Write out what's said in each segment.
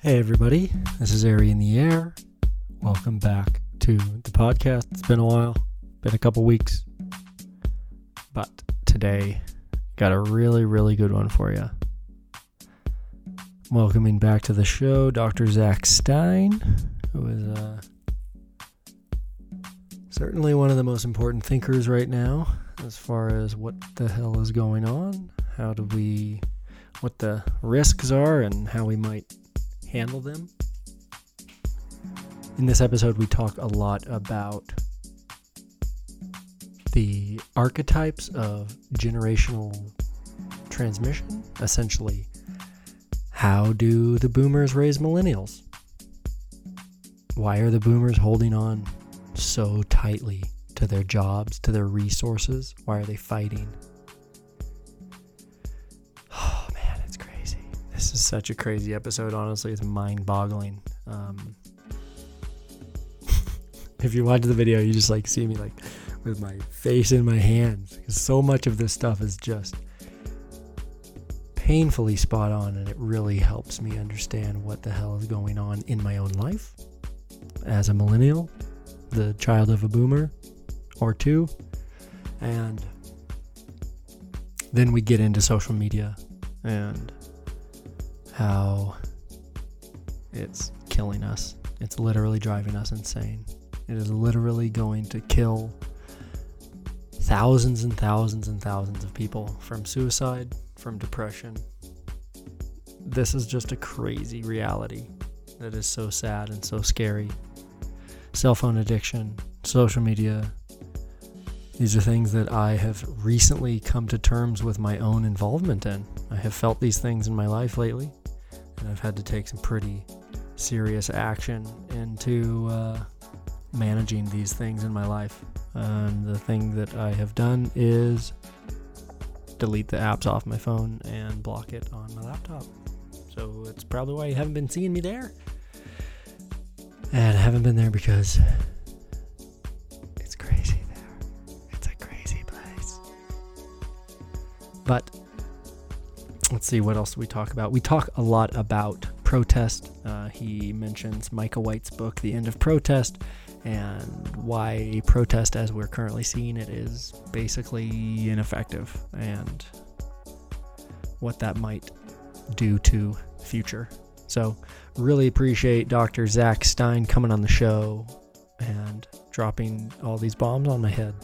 Hey, everybody. This is Ari in the Air. Welcome back to the podcast. It's been a while, been a couple weeks. But today, got a really, really good one for you. Welcoming back to the show Dr. Zach Stein, who is uh, certainly one of the most important thinkers right now as far as what the hell is going on, how do we, what the risks are, and how we might handle them. In this episode, we talk a lot about the archetypes of generational transmission. Essentially, how do the boomers raise millennials? Why are the boomers holding on so tightly to their jobs, to their resources? Why are they fighting? This is such a crazy episode. Honestly, it's mind boggling. Um, if you watch the video, you just like see me like with my face in my hands because so much of this stuff is just painfully spot on and it really helps me understand what the hell is going on in my own life as a millennial, the child of a boomer or two. And then we get into social media and how it's killing us. It's literally driving us insane. It is literally going to kill thousands and thousands and thousands of people from suicide, from depression. This is just a crazy reality that is so sad and so scary. Cell phone addiction, social media. These are things that I have recently come to terms with my own involvement in. I have felt these things in my life lately, and I've had to take some pretty serious action into uh, managing these things in my life. And the thing that I have done is delete the apps off my phone and block it on my laptop. So it's probably why you haven't been seeing me there. And I haven't been there because let's see, what else we talk about? We talk a lot about protest. Uh, he mentions Micah White's book, The End of Protest, and why protest as we're currently seeing it is basically ineffective and what that might do to future. So, really appreciate Dr. Zach Stein coming on the show and dropping all these bombs on my head.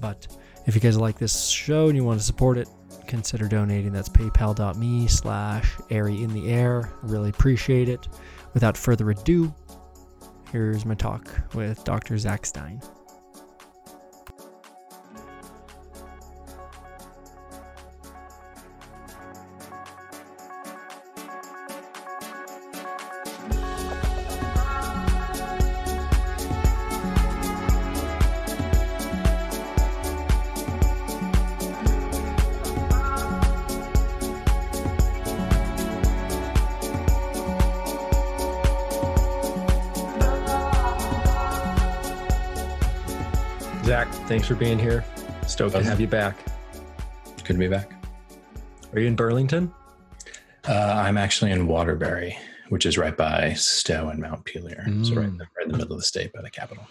But if you guys like this show and you want to support it, consider donating. That's paypal.me slash airy in the air. Really appreciate it. Without further ado, here's my talk with Dr. Zach Stein. Thanks for being here. Stoked to have you back. Good to be back. Are you in Burlington? Uh, I'm actually in Waterbury, which is right by Stowe and Montpelier. So right, Mm. right in the middle of the state by the capital.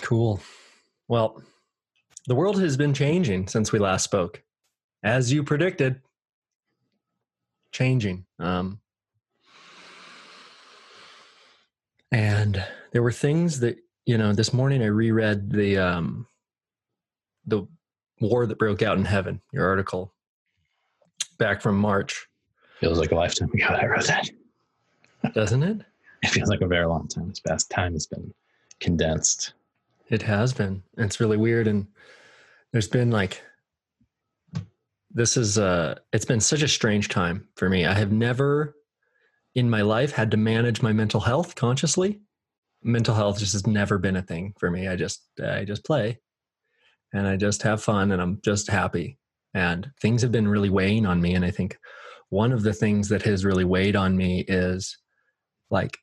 Cool. Well, the world has been changing since we last spoke, as you predicted. Changing. Um, and there were things that you know. This morning, I reread the um, the war that broke out in heaven. Your article back from March, Feels like a lifetime ago I wrote that. doesn't it? It feels like a very long time has passed. Time has been condensed. It has been. It's really weird. And there's been like, this is, uh, it's been such a strange time for me. I have never in my life had to manage my mental health consciously. Mental health just has never been a thing for me. I just, I just play and I just have fun and I'm just happy. And things have been really weighing on me. And I think one of the things that has really weighed on me is like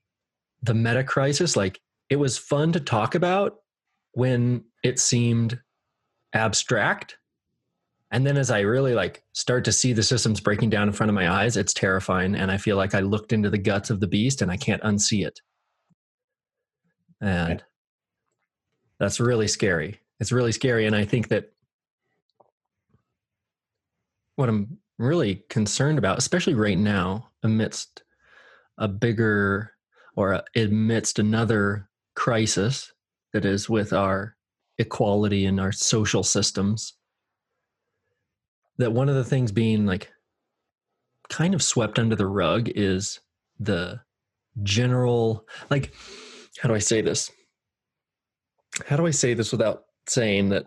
the meta crisis. Like it was fun to talk about when it seemed abstract and then as I really like start to see the systems breaking down in front of my eyes, it's terrifying. And I feel like I looked into the guts of the beast and I can't unsee it. And that's really scary. It's really scary. And I think that what I'm really concerned about, especially right now, amidst a bigger or amidst another crisis that is with our equality and our social systems, that one of the things being like kind of swept under the rug is the general, like, how do I say this? How do I say this without saying that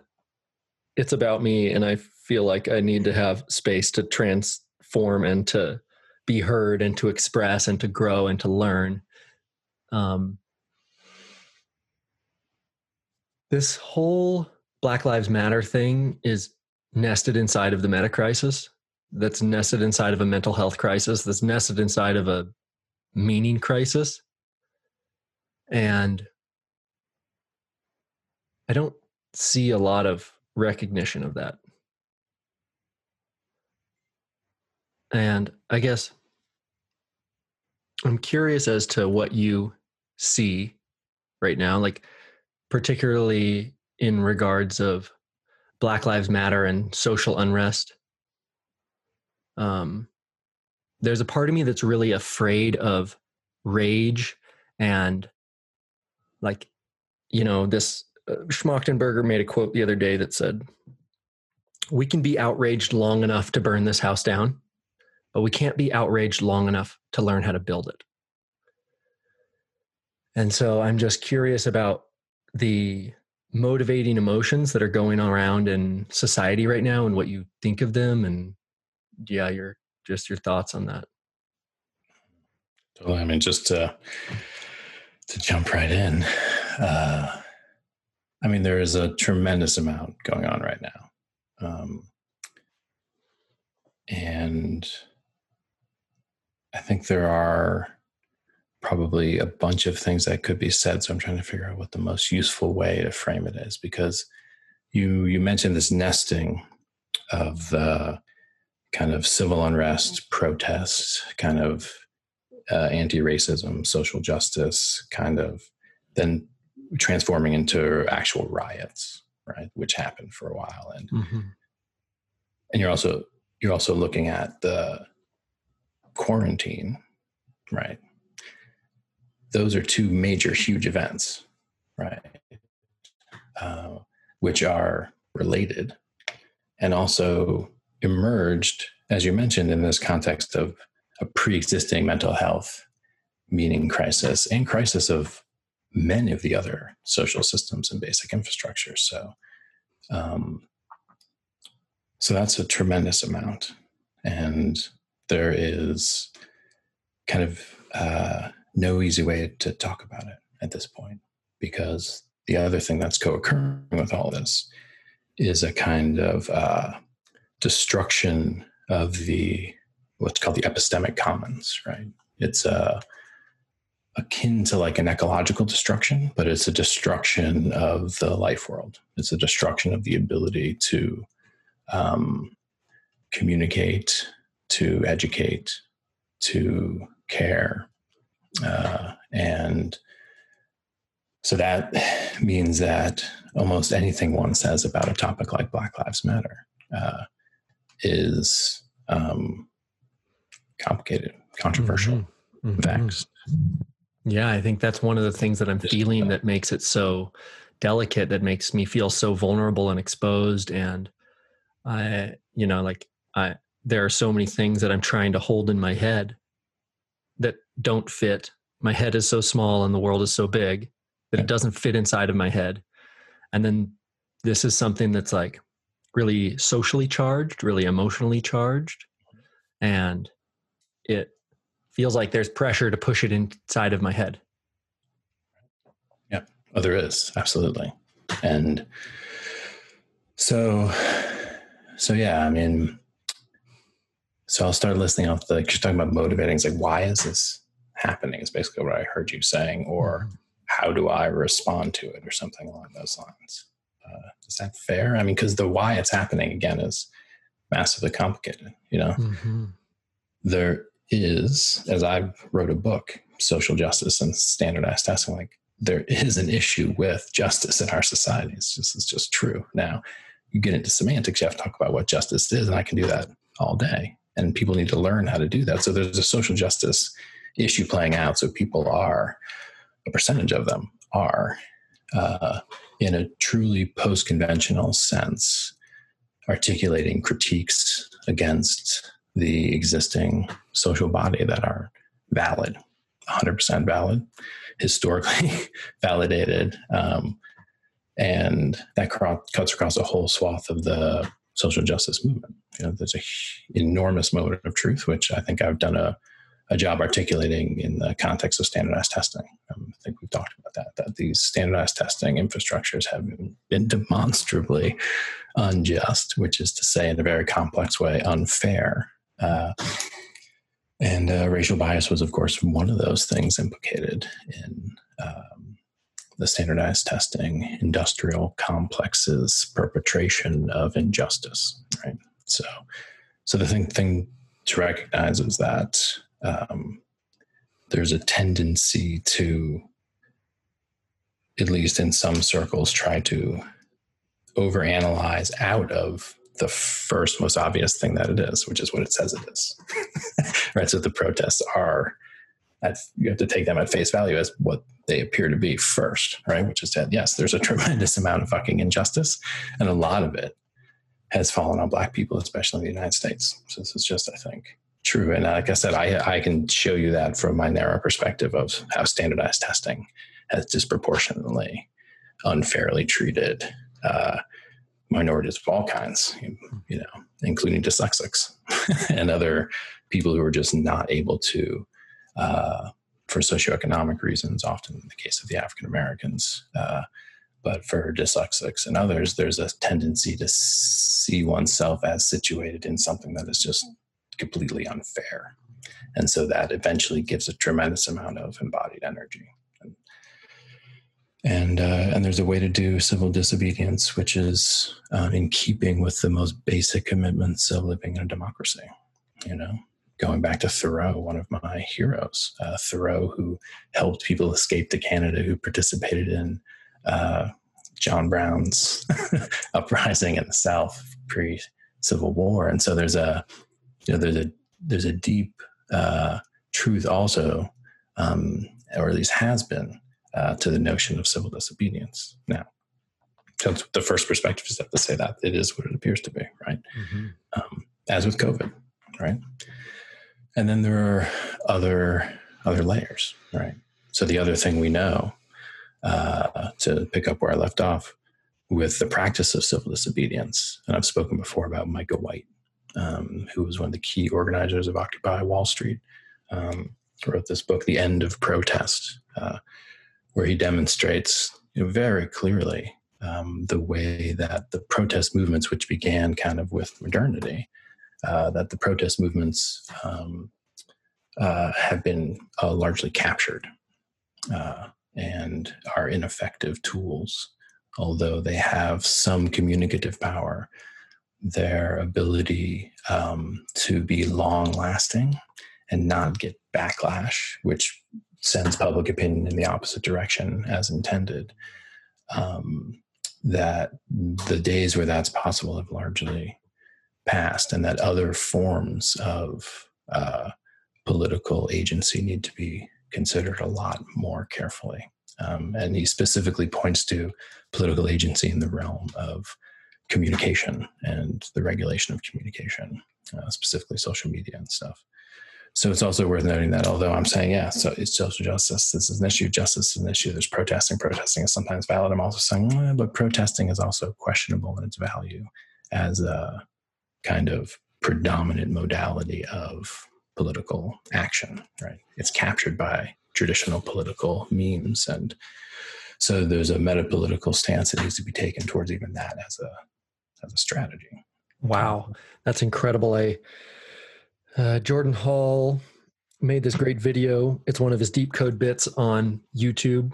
it's about me and I feel like I need to have space to transform and to be heard and to express and to grow and to learn. Um, this whole Black Lives Matter thing is nested inside of the meta crisis, that's nested inside of a mental health crisis, that's nested inside of a meaning crisis. And I don't see a lot of recognition of that. And I guess I'm curious as to what you see right now, like particularly in regards of Black Lives Matter and social unrest. Um, there's a part of me that's really afraid of rage and like, you know, this uh, Schmachtenberger made a quote the other day that said, "We can be outraged long enough to burn this house down, but we can't be outraged long enough to learn how to build it." And so I'm just curious about the motivating emotions that are going around in society right now and what you think of them and yeah your just your thoughts on that Totally. i mean just to to jump right in uh i mean there is a tremendous amount going on right now um and i think there are probably a bunch of things that could be said. So I'm trying to figure out what the most useful way to frame it is because you you mentioned this nesting of the kind of civil unrest, protests, kind of uh, anti-racism, social justice, kind of then transforming into actual riots, right? Which happened for a while, and mm-hmm. and you're also you're also looking at the quarantine, right? those are two major, huge events, right? Uh, which are related and also emerged, as you mentioned, in this context of a pre existing mental health meaning crisis and crisis of many of the other social systems and basic infrastructure. So, um, so that's a tremendous amount. And there is kind of uh, no easy way to talk about it at this point because the other thing that's co-occurring with all this is a kind of uh, destruction of the what's called the epistemic commons right? It's uh, akin to like an ecological destruction but it's a destruction of the life world. It's a destruction of the ability to um, communicate to educate to care uh, and so that means that almost anything one says about a topic like Black Lives Matter uh, is um, complicated, controversial, mm-hmm. mm-hmm. vexed. Yeah, I think that's one of the things that I'm feeling that makes it so delicate, that makes me feel so vulnerable and exposed. And I, you know, like I, there are so many things that I'm trying to hold in my head that don't fit. My head is so small and the world is so big that it doesn't fit inside of my head. And then this is something that's like really socially charged, really emotionally charged. And it feels like there's pressure to push it inside of my head. Yeah, oh, there is absolutely. And so, so yeah, I mean, so I'll start listening off the, you're talking about motivating. It's like, why is this happening? Is basically what I heard you saying, or mm-hmm. how do I respond to it, or something along those lines. Uh, is that fair? I mean, because the why it's happening again is massively complicated. You know, mm-hmm. there is, as I wrote a book, social justice and standardized testing. Like there is an issue with justice in our society. It's just it's just true. Now, you get into semantics, you have to talk about what justice is, and I can do that all day. And people need to learn how to do that. So there's a social justice issue playing out. So people are a percentage of them are uh, in a truly post-conventional sense articulating critiques against the existing social body that are valid 100% valid historically validated um, and that cuts across a whole swath of the social justice movement you know there's a enormous moment of truth which i think i've done a a job articulating in the context of standardized testing. Um, I think we've talked about that, that these standardized testing infrastructures have been demonstrably unjust, which is to say, in a very complex way, unfair. Uh, and uh, racial bias was, of course, one of those things implicated in um, the standardized testing industrial complexes perpetration of injustice. Right. So, so the thing, thing to recognize is that um, there's a tendency to, at least in some circles, try to overanalyze out of the first most obvious thing that it is, which is what it says it is. right. So the protests are, at, you have to take them at face value as what they appear to be first, right? Which is that, yes, there's a tremendous amount of fucking injustice, and a lot of it has fallen on black people, especially in the United States. So this is just, I think, true. And like I said, I, I can show you that from my narrow perspective of how standardized testing has disproportionately unfairly treated uh, minorities of all kinds, you know, including dyslexics and other people who are just not able to, uh, for socioeconomic reasons, often in the case of the African Americans. Uh, but for dyslexics and others, there's a tendency to see oneself as situated in something that is just completely unfair. And so that eventually gives a tremendous amount of embodied energy. And uh, and there's a way to do civil disobedience, which is uh, in keeping with the most basic commitments of living in a democracy. You know, going back to Thoreau, one of my heroes, uh, Thoreau, who helped people escape to Canada, who participated in uh, John Brown's uprising in the South pre Civil War. And so there's a you know, there's a there's a deep uh, truth also, um, or at least has been, uh, to the notion of civil disobedience. Now, so the first perspective is to say that it is what it appears to be, right? Mm-hmm. Um, as with COVID, right? And then there are other other layers, right? So the other thing we know, uh, to pick up where I left off, with the practice of civil disobedience, and I've spoken before about Micah White, um, who was one of the key organizers of Occupy Wall Street, um, wrote this book, The End of Protest, uh, where he demonstrates you know, very clearly um, the way that the protest movements, which began kind of with modernity, uh, that the protest movements um, uh, have been uh, largely captured uh, and are ineffective tools, although they have some communicative power. Their ability um, to be long lasting and not get backlash, which sends public opinion in the opposite direction as intended. Um, that the days where that's possible have largely passed, and that other forms of uh, political agency need to be considered a lot more carefully. Um, and he specifically points to political agency in the realm of communication and the regulation of communication, uh, specifically social media and stuff. So it's also worth noting that although I'm saying, yeah, so it's social justice, this is an issue, justice is an issue, there's protesting, protesting is sometimes valid. I'm also saying, well, but protesting is also questionable in its value as a kind of predominant modality of political action, right? It's captured by traditional political memes. And so there's a meta political stance that needs to be taken towards even that as a as a strategy. Wow, that's incredible. A uh, Jordan Hall made this great video. It's one of his deep code bits on YouTube,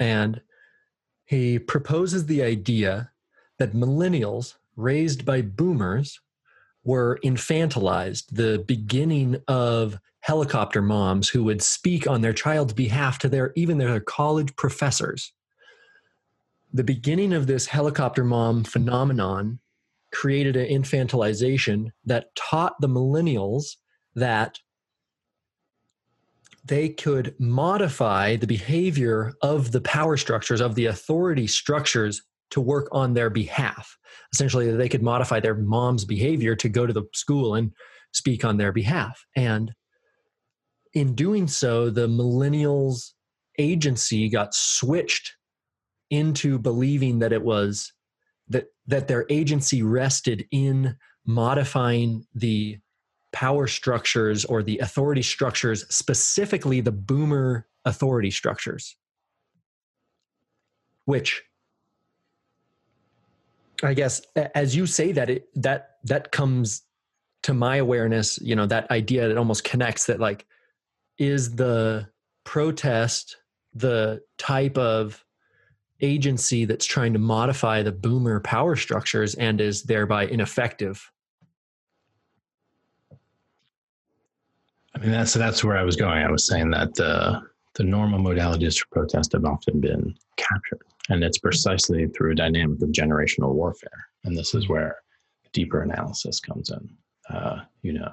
and he proposes the idea that millennials raised by boomers were infantilized, the beginning of helicopter moms who would speak on their child's behalf to their even their college professors. The beginning of this helicopter mom phenomenon created an infantilization that taught the millennials that they could modify the behavior of the power structures, of the authority structures to work on their behalf. Essentially, they could modify their mom's behavior to go to the school and speak on their behalf. And in doing so, the millennials' agency got switched into believing that it was that that their agency rested in modifying the power structures or the authority structures, specifically the boomer authority structures, which I guess as you say that it that that comes to my awareness, you know, that idea that almost connects that like is the protest the type of agency that's trying to modify the boomer power structures and is thereby ineffective I mean, that's that's where I was going. I was saying that the the normal modalities for protest have often been captured, and it's precisely through a dynamic of generational warfare. And this is where deeper analysis comes in. Uh, you know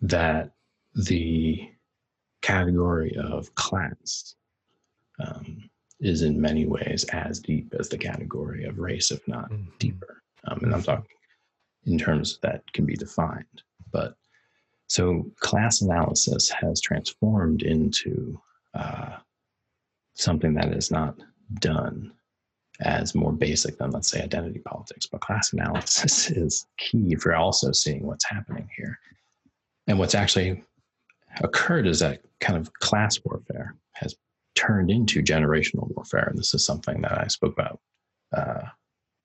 that the category of class um, is in many ways as deep as the category of race, if not mm-hmm. deeper. Um, and I'm talking in terms that can be defined, but so class analysis has transformed into uh, something that is not done as more basic than, let's say, identity politics. But class analysis is key for also seeing what's happening here. And what's actually occurred is that kind of class warfare has turned into generational warfare. And this is something that I spoke about uh,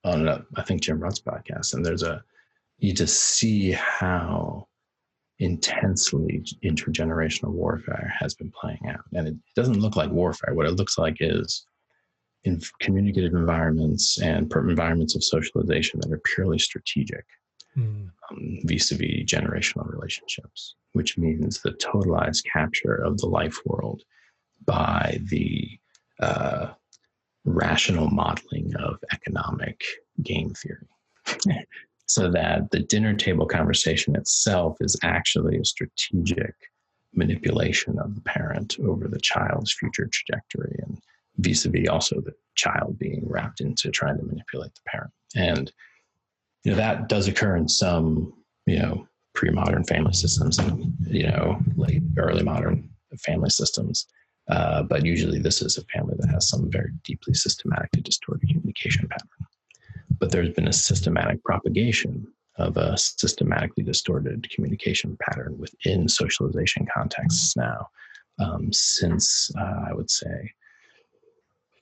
on, a, I think, Jim Rutt's podcast. And there's a, you just see how intensely intergenerational warfare has been playing out. And it doesn't look like warfare. What it looks like is in communicative environments and environments of socialization that are purely strategic mm. um, vis-a-vis generational relationships, which means the totalized capture of the life world by the uh, rational modeling of economic game theory. so that the dinner table conversation itself is actually a strategic manipulation of the parent over the child's future trajectory and vis-a-vis also the child being wrapped into trying to manipulate the parent and you know that does occur in some you know pre-modern family systems and you know late early modern family systems uh, but usually this is a family that has some very deeply systematically distorted communication pattern but there's been a systematic propagation of a systematically distorted communication pattern within socialization contexts now um, since uh, I would say,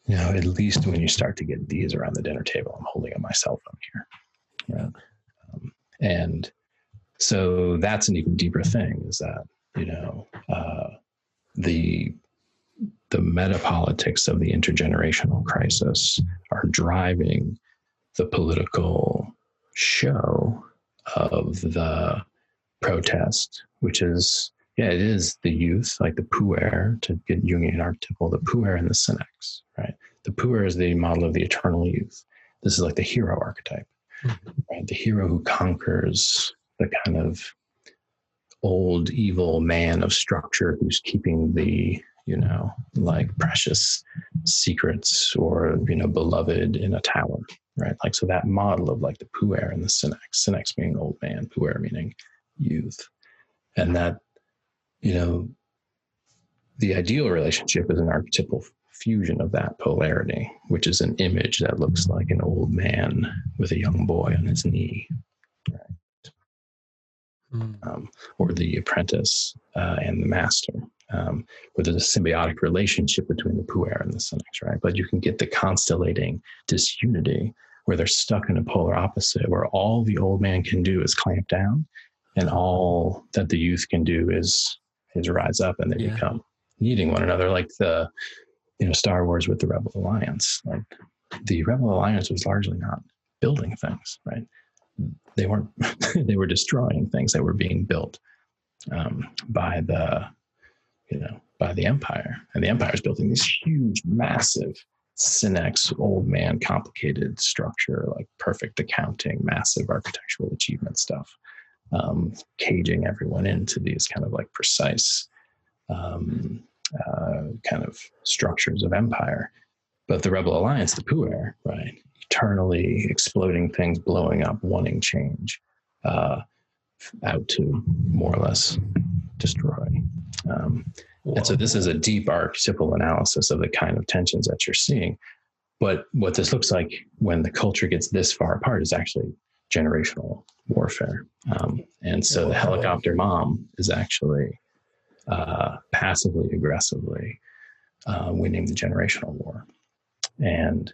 you know, at least when you start to get these around the dinner table, I'm holding up my cell phone here. Yeah. Um, and so that's an even deeper thing is that, you know, uh, the the metapolitics of the intergenerational crisis are driving the political show of the protest, which is, yeah, it is the youth, like the puer, to get Jungian archetypal, the puer and the senex, right? The puer is the model of the eternal youth. This is like the hero archetype, mm-hmm. right? The hero who conquers the kind of old evil man of structure who's keeping the you know like precious secrets or you know beloved in a tower right? Like, so that model of like the puer and the senex, senex being old man, puer meaning youth. And that, you know, the ideal relationship is an archetypal fusion of that polarity, which is an image that looks like an old man with a young boy on his knee. Um, or the apprentice uh, and the master um, where there's a symbiotic relationship between the puer and the senex, right? But you can get the constellating disunity where they're stuck in a polar opposite, where all the old man can do is clamp down, and all that the youth can do is is rise up, and they yeah. become needing one another, like the you know Star Wars with the Rebel Alliance. Like the Rebel Alliance was largely not building things, right? They weren't they were destroying things that were being built um, by the you know by the empire. And the empire is building this huge massive Senex old man complicated structure like perfect accounting massive architectural achievement stuff um, caging everyone into these kind of like precise um, uh, kind of structures of empire but the rebel alliance the puer right eternally exploding things blowing up wanting change uh, out to more or less destroy um, and so this is a deep archetypal analysis of the kind of tensions that you're seeing. But what this looks like when the culture gets this far apart is actually generational warfare. Um, and so the helicopter mom is actually uh, passively aggressively uh, winning the generational war. And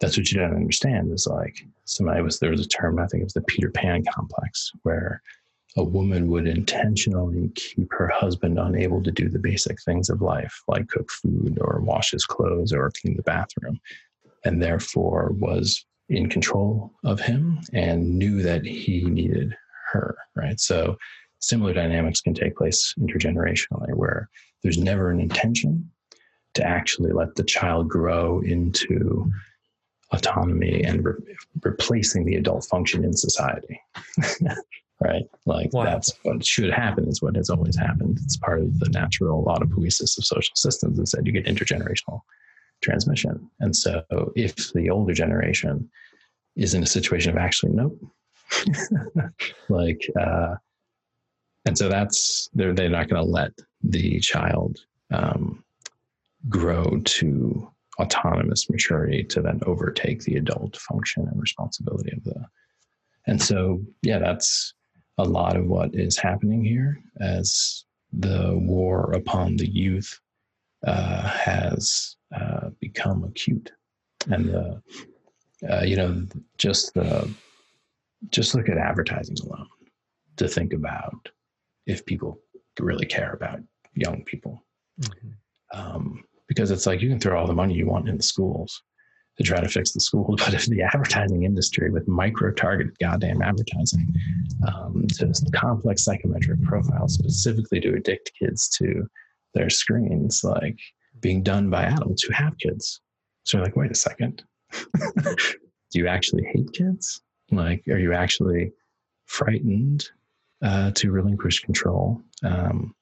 that's what you don't understand is like somebody was there was a term, I think it was the Peter Pan complex, where a woman would intentionally keep her husband unable to do the basic things of life, like cook food or wash his clothes or clean the bathroom, and therefore was in control of him and knew that he needed her, right? So similar dynamics can take place intergenerationally where there's never an intention to actually let the child grow into autonomy and re- replacing the adult function in society. right? Like wow. that's what should happen is what has always happened. It's part of the natural autopoiesis of social systems is that you get intergenerational transmission. And so if the older generation is in a situation of actually nope, like uh, and so that's they're they're not going to let the child um, grow to autonomous maturity to then overtake the adult function and responsibility of the and so yeah that's a lot of what is happening here as the war upon the youth uh, has uh, become acute. And the, uh, you know, just the, just look at advertising alone to think about if people really care about young people. Mm-hmm. Um, because it's like you can throw all the money you want in the schools, to try to fix the schools. But if the advertising industry with micro targeted goddamn advertising um, to complex psychometric profiles specifically to addict kids to their screens, like being done by adults who have kids. So you're like, wait a second. Do you actually hate kids? Like, are you actually frightened uh, to relinquish control? Um,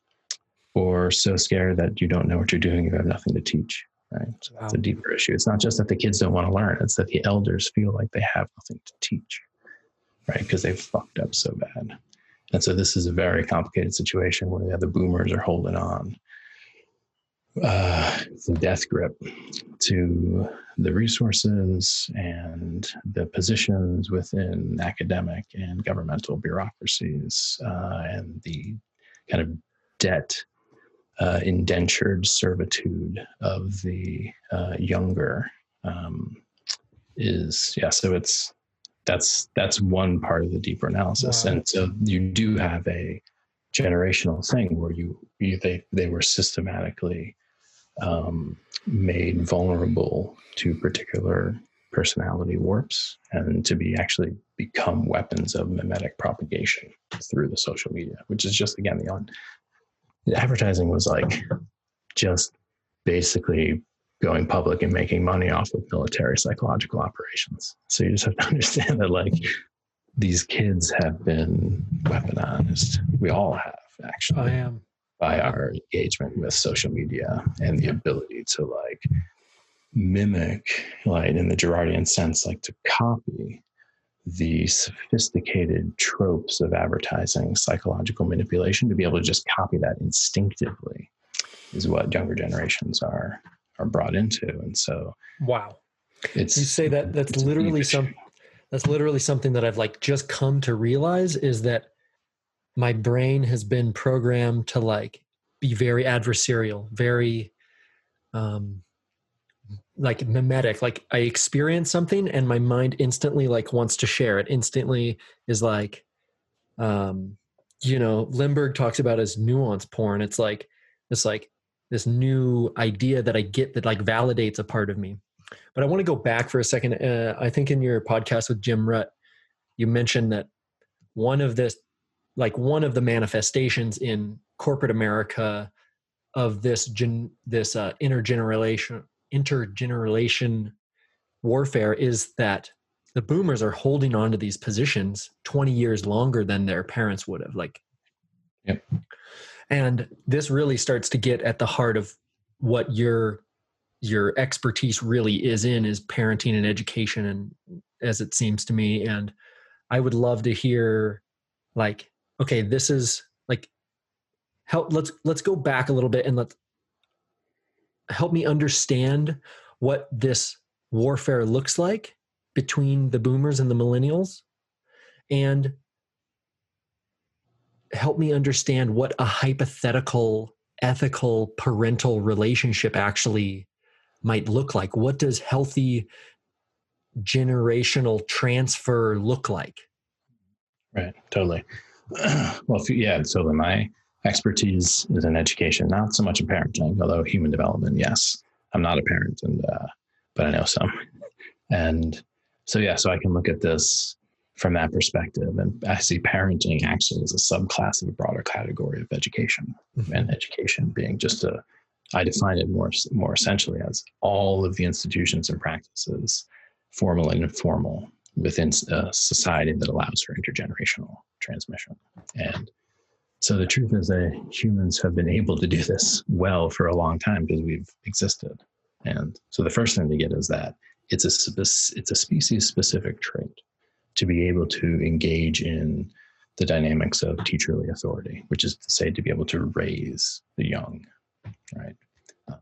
or so scared that you don't know what you're doing, you have nothing to teach? right? So wow. that's a deeper issue. It's not just that the kids don't want to learn; it's that the elders feel like they have nothing to teach, right? Because they've fucked up so bad. And so this is a very complicated situation where the other boomers are holding on uh, the death grip to the resources and the positions within academic and governmental bureaucracies uh, and the kind of debt uh, indentured servitude of the uh, younger um, is yeah so it's that's that's one part of the deeper analysis wow. and so you do have a generational thing where you, you they they were systematically um, made vulnerable to particular personality warps and to be actually become weapons of mimetic propagation through the social media which is just again the on advertising was like just basically going public and making money off of military psychological operations. So you just have to understand that like these kids have been weaponized. We all have actually. I am. By our engagement with social media and the ability to like mimic, like in the Girardian sense, like to copy the sophisticated tropes of advertising, psychological manipulation, to be able to just copy that instinctively is what younger generations are are brought into. And so Wow. It's you say that that's literally some that's literally something that I've like just come to realize is that my brain has been programmed to like be very adversarial, very um like mimetic like i experience something and my mind instantly like wants to share it. Instantly is like um you know limberg talks about as nuance porn. It's like it's like this new idea that i get that like validates a part of me. But i want to go back for a second. Uh, i think in your podcast with jim rutt you mentioned that one of this like one of the manifestations in corporate america of this gen, this uh, intergeneration intergeneration warfare is that the boomers are holding on to these positions 20 years longer than their parents would have like yep. and this really starts to get at the heart of what your your expertise really is in is parenting and education and as it seems to me and i would love to hear like okay this is like help let's let's go back a little bit and let's help me understand what this warfare looks like between the boomers and the millennials and help me understand what a hypothetical ethical parental relationship actually might look like. What does healthy generational transfer look like? Right totally. Well yeah so my expertise is in education not so much in parenting although human development yes i'm not a parent and uh, but i know some and so yeah so i can look at this from that perspective. And I see parenting actually as a subclass of a broader category of education, mm-hmm. and education being just a, I define it more more essentially as all of the institutions and practices, formal and informal, within a society that allows for intergenerational transmission. And so the truth is that humans have been able to do this well for a long time because we've existed. And so the first thing to get is that it's a it's a species specific trait to be able to engage in the dynamics of teacherly authority, which is to say, to be able to raise the young, right? Um,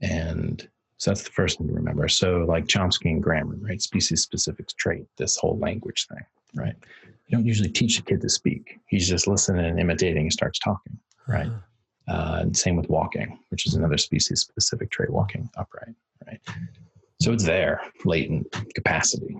and so that's the first thing to remember. So, like Chomsky and grammar, right? Species specific trait, this whole language thing, right? You don't usually teach a kid to speak. He's just listening and imitating and starts talking, right? Uh-huh. Uh, and same with walking, which is another species specific trait, walking upright, right? So it's there, latent capacity,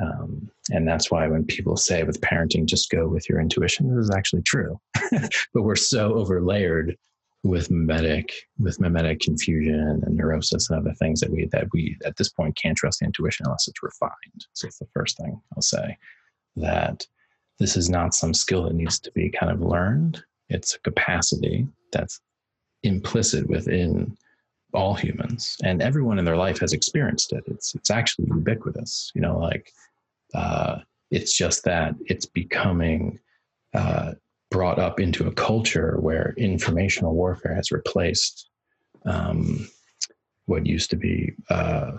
um, and that's why when people say with parenting, just go with your intuition, this is actually true. but we're so overlayered with mimetic, with mimetic confusion and neurosis and other things that we that we at this point can't trust intuition unless it's refined. So it's the first thing I'll say that this is not some skill that needs to be kind of learned. It's a capacity that's implicit within all humans and everyone in their life has experienced it it's it's actually ubiquitous you know like uh, it's just that it's becoming uh, brought up into a culture where informational warfare has replaced um, what used to be uh,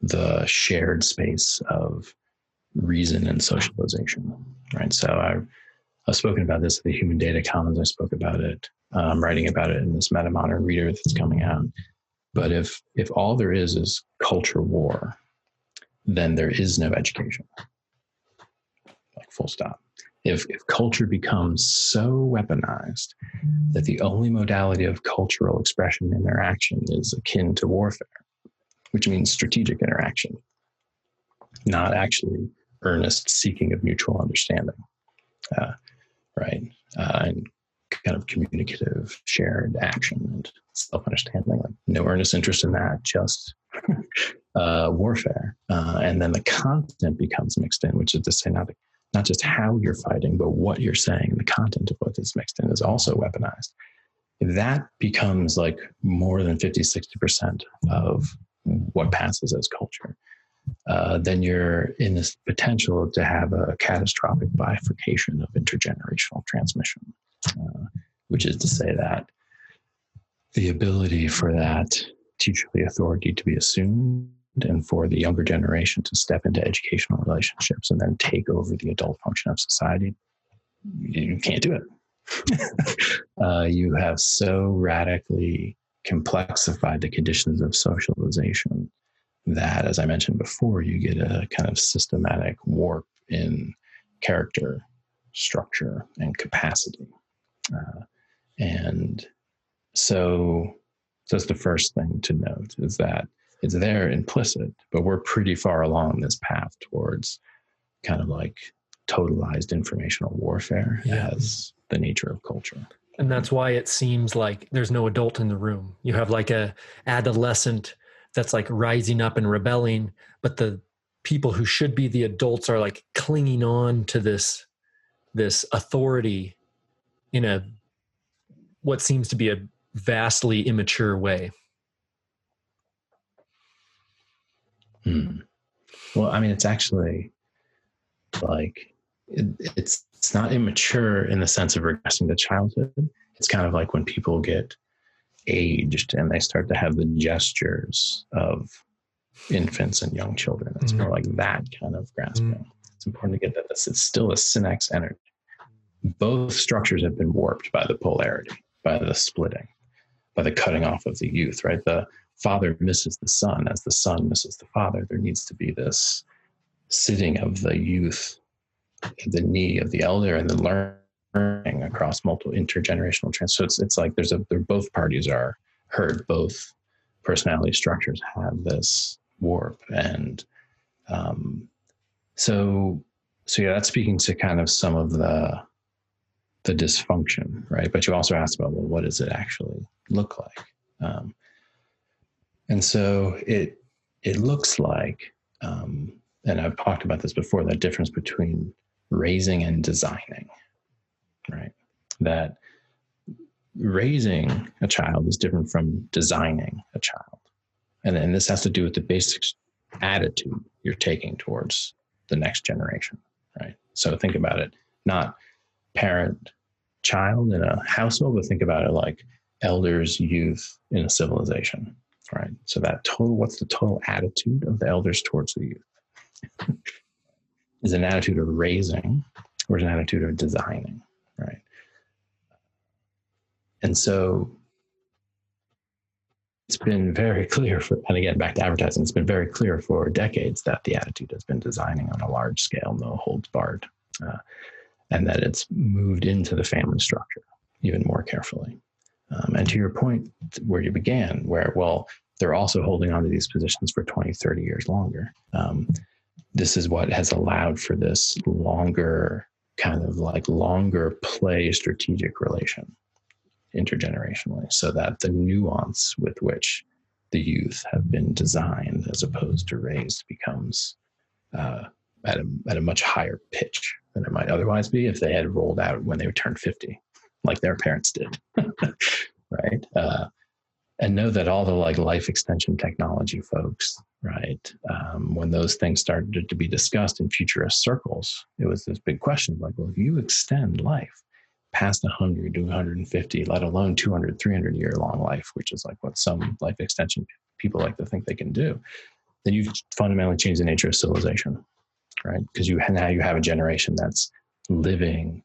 the shared space of reason and socialization right so I, i've spoken about this at the human data commons i spoke about it i'm writing about it in this meta modern reader that's coming out but if if all there is is culture war, then there is no education. Like full stop. If if culture becomes so weaponized that the only modality of cultural expression interaction is akin to warfare, which means strategic interaction, not actually earnest seeking of mutual understanding, uh, right? Uh, and kind of communicative shared action and self-understanding like no earnest interest in that just uh, warfare. Uh, and then the content becomes mixed in which is to say not, not just how you're fighting but what you're saying. The content of what is mixed in is also weaponized. That becomes like more than 50 60% of what passes as culture uh, then you're in this potential to have a catastrophic bifurcation of intergenerational transmission uh, which is to say that the ability for that teacherly authority to be assumed and for the younger generation to step into educational relationships and then take over the adult function of society, you can't do it. uh, you have so radically complexified the conditions of socialization that, as I mentioned before, you get a kind of systematic warp in character, structure, and capacity. Uh, and so that's the first thing to note is that it's there implicit, but we're pretty far along this path towards kind of like totalized informational warfare yeah. as the nature of culture. And that's why it seems like there's no adult in the room. You have like a adolescent that's like rising up and rebelling, but the people who should be the adults are like clinging on to this this authority in a what seems to be a vastly immature way. Hmm. Well, I mean, it's actually like it, it's it's not immature in the sense of regressing to childhood. It's kind of like when people get aged and they start to have the gestures of infants and young children. It's mm-hmm. more like that kind of grasping. Mm-hmm. It's important to get that this is still a Senex energy. Both structures have been warped by the polarity, by the splitting, by the cutting off of the youth, right? The father misses the son as the son misses the father. There needs to be this sitting of the youth, the knee of the elder, and then learning across multiple intergenerational trans. So it's it's like there's a there both parties are heard. Both personality structures have this warp, and um, so so yeah, that's speaking to kind of some of the the dysfunction, right? But you also asked about well, what does it actually look like? Um, and so it it looks like, um, and I've talked about this before, that difference between raising and designing, right? That raising a child is different from designing a child. And, and this has to do with the basic attitude you're taking towards the next generation, right? So think about it, not parent child in a household, but think about it like elders, youth in a civilization, right? So that total, what's the total attitude of the elders towards the youth? is an attitude of raising or is an attitude of designing? And so it's been very clear for, and again, back to advertising, it's been very clear for decades that the attitude has been designing on a large scale, no holds barred, uh, and that it's moved into the family structure even more carefully. Um, and to your point, where you began, where, well, they're also holding on to these positions for 20, 30 years longer. Um, this is what has allowed for this longer, kind of like longer play strategic relation intergenerationally, so that the nuance with which the youth have been designed as opposed to raised becomes uh, at, a, at a much higher pitch than it might otherwise be if they had rolled out when they were turned 50 like their parents did, right? Uh, and know that all the like life extension technology folks, right? Um, when those things started to be discussed in futurist circles, it was this big question like, well, if you extend life past 100 to 150, let alone 200, 300 year long life, which is like what some life extension people like to think they can do, then you've fundamentally changed the nature of civilization, right? Because you now you have a generation that's living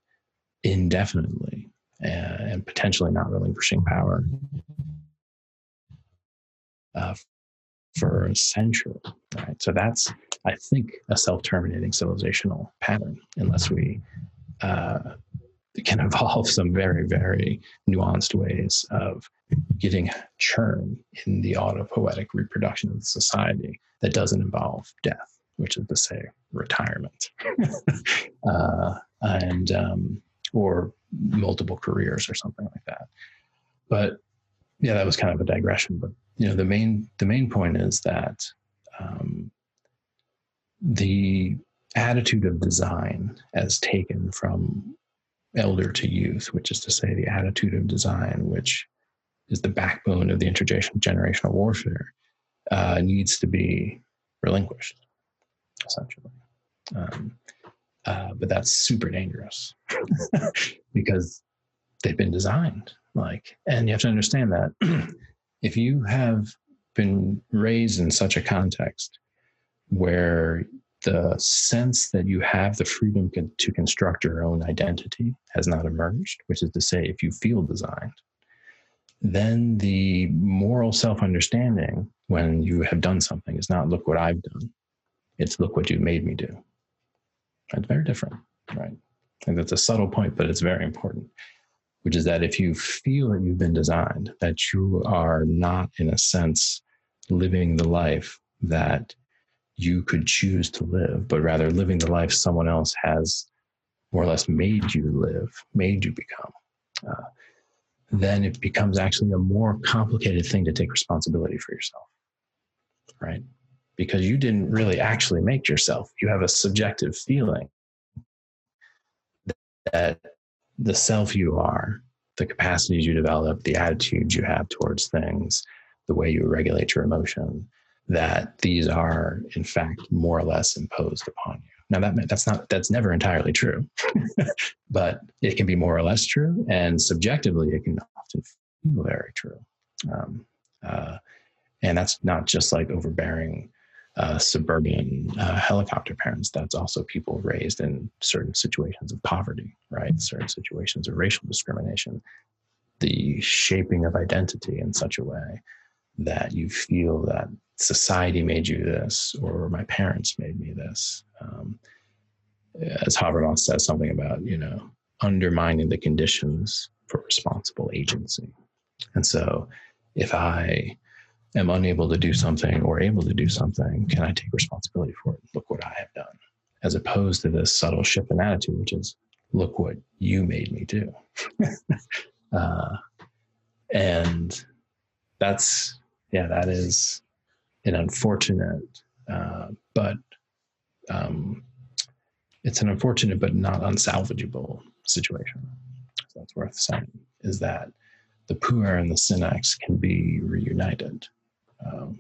indefinitely and potentially not relinquishing power uh, for a century, right? So that's, I think, a self-terminating civilizational pattern, unless we uh, can evolve some very, very nuanced ways of getting churn in the autopoietic reproduction of society that doesn't involve death, which is to say, retirement, uh, and um, or multiple careers or something like that. But yeah, that was kind of a digression. But you know, the main the main point is that um, the attitude of design, as taken from elder to youth, which is to say, the attitude of design, which is the backbone of the intergenerational warfare, uh, needs to be relinquished, essentially. Um, uh, but that's super dangerous because they've been designed like and you have to understand that if you have been raised in such a context where the sense that you have the freedom to construct your own identity has not emerged, which is to say, if you feel designed, then the moral self understanding when you have done something is not look what I've done, it's look what you made me do. It's very different, right? And that's a subtle point, but it's very important, which is that if you feel that you've been designed, that you are not, in a sense, living the life that you could choose to live, but rather living the life someone else has more or less made you live, made you become, uh, then it becomes actually a more complicated thing to take responsibility for yourself, right? because you didn't really actually make yourself. You have a subjective feeling that the self you are, the capacities you develop, the attitudes you have towards things, the way you regulate your emotion, that these are in fact more or less imposed upon you. Now that that's not that's never entirely true, but it can be more or less true, and subjectively it can often feel very true. Um, uh, and that's not just like overbearing uh, suburban uh, helicopter parents. That's also people raised in certain situations of poverty, right? Certain situations of racial discrimination. The shaping of identity in such a way that you feel that society made you this or my parents made me this. Um, as Habermas says something about, you know, undermining the conditions for responsible agency. And so if I am unable to do something or able to do something, can I take responsibility for it? Look what I have done, as opposed to this subtle shift in attitude, which is, look what you made me do. uh, and that's, yeah, that is an unfortunate, uh, but um, it's an unfortunate but not unsalvageable situation. So that's worth saying is that the puer and the Senex can be reunited. Um,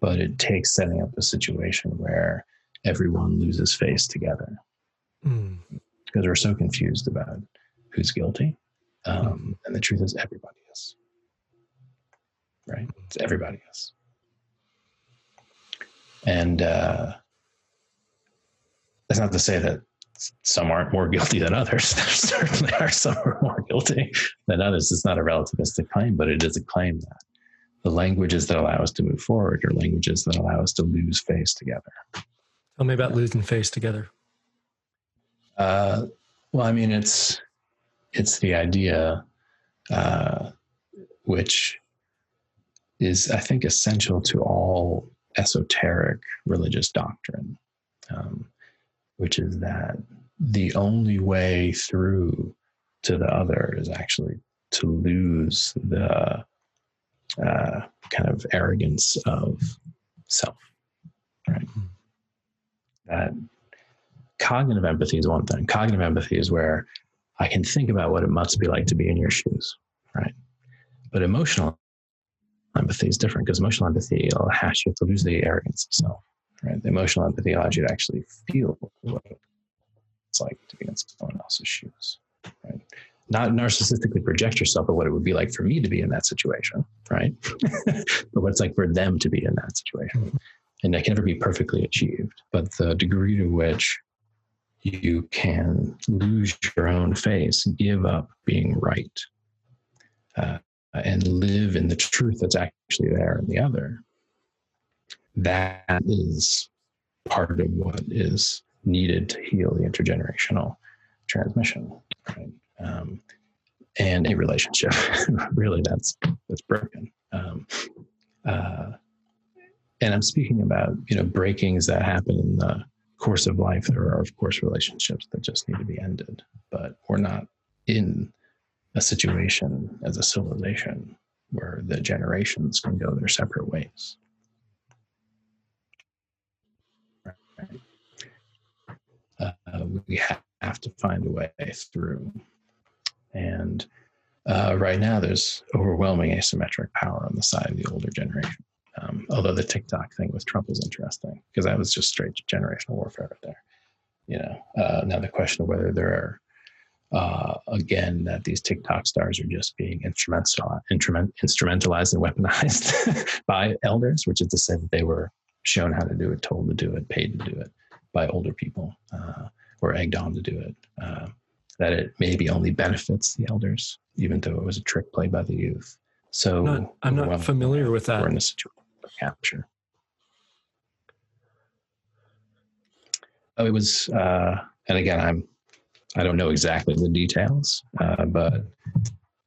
but it takes setting up a situation where everyone loses face together mm. because we're so confused about who's guilty. Um, mm. And the truth is, everybody is. Right? It's everybody is. And uh, that's not to say that some aren't more guilty than others. There certainly are some who are more guilty than others. It's not a relativistic claim, but it is a claim that the languages that allow us to move forward are languages that allow us to lose face together. Tell me about losing face together. Uh, well, I mean, it's it's the idea uh, which is, I think, essential to all esoteric religious doctrine, um, which is that the only way through to the other is actually to lose the uh, kind of arrogance of self, right? Mm-hmm. That cognitive empathy is one thing. Cognitive empathy is where I can think about what it must be like to be in your shoes, right? But emotional empathy is different because emotional empathy will hash you to lose the arrogance of self, right? The emotional empathy allows you to actually feel what it's like to be in someone else's shoes, right? not narcissistically project yourself at what it would be like for me to be in that situation, right? but what it's like for them to be in that situation. And that can never be perfectly achieved. But the degree to which you can lose your own face, give up being right, uh, and live in the truth that's actually there in the other, that is part of what is needed to heal the intergenerational transmission. Right? um, and a relationship. really, that's that's broken. Um, uh, and I'm speaking about you know breakings that happen in the course of life. There are of course relationships that just need to be ended, but we're not in a situation as a civilization where the generations can go their separate ways. Uh, we have to find a way through and uh, right now, there's overwhelming asymmetric power on the side of the older generation. Um, although the TikTok thing with Trump was interesting because that was just straight generational warfare right there. You know, uh, now the question of whether there are uh, again that these TikTok stars are just being instrumental, instrument, instrumentalized and weaponized by elders, which is to say that they were shown how to do it, told to do it, paid to do it by older people, uh, or egged on to do it. Uh, that it maybe only benefits the elders, even though it was a trick played by the youth. So I'm not, I'm not well, familiar with that. We're in a situation of capture. Oh, it was, uh, and again, I'm, I don't know exactly the details, uh, but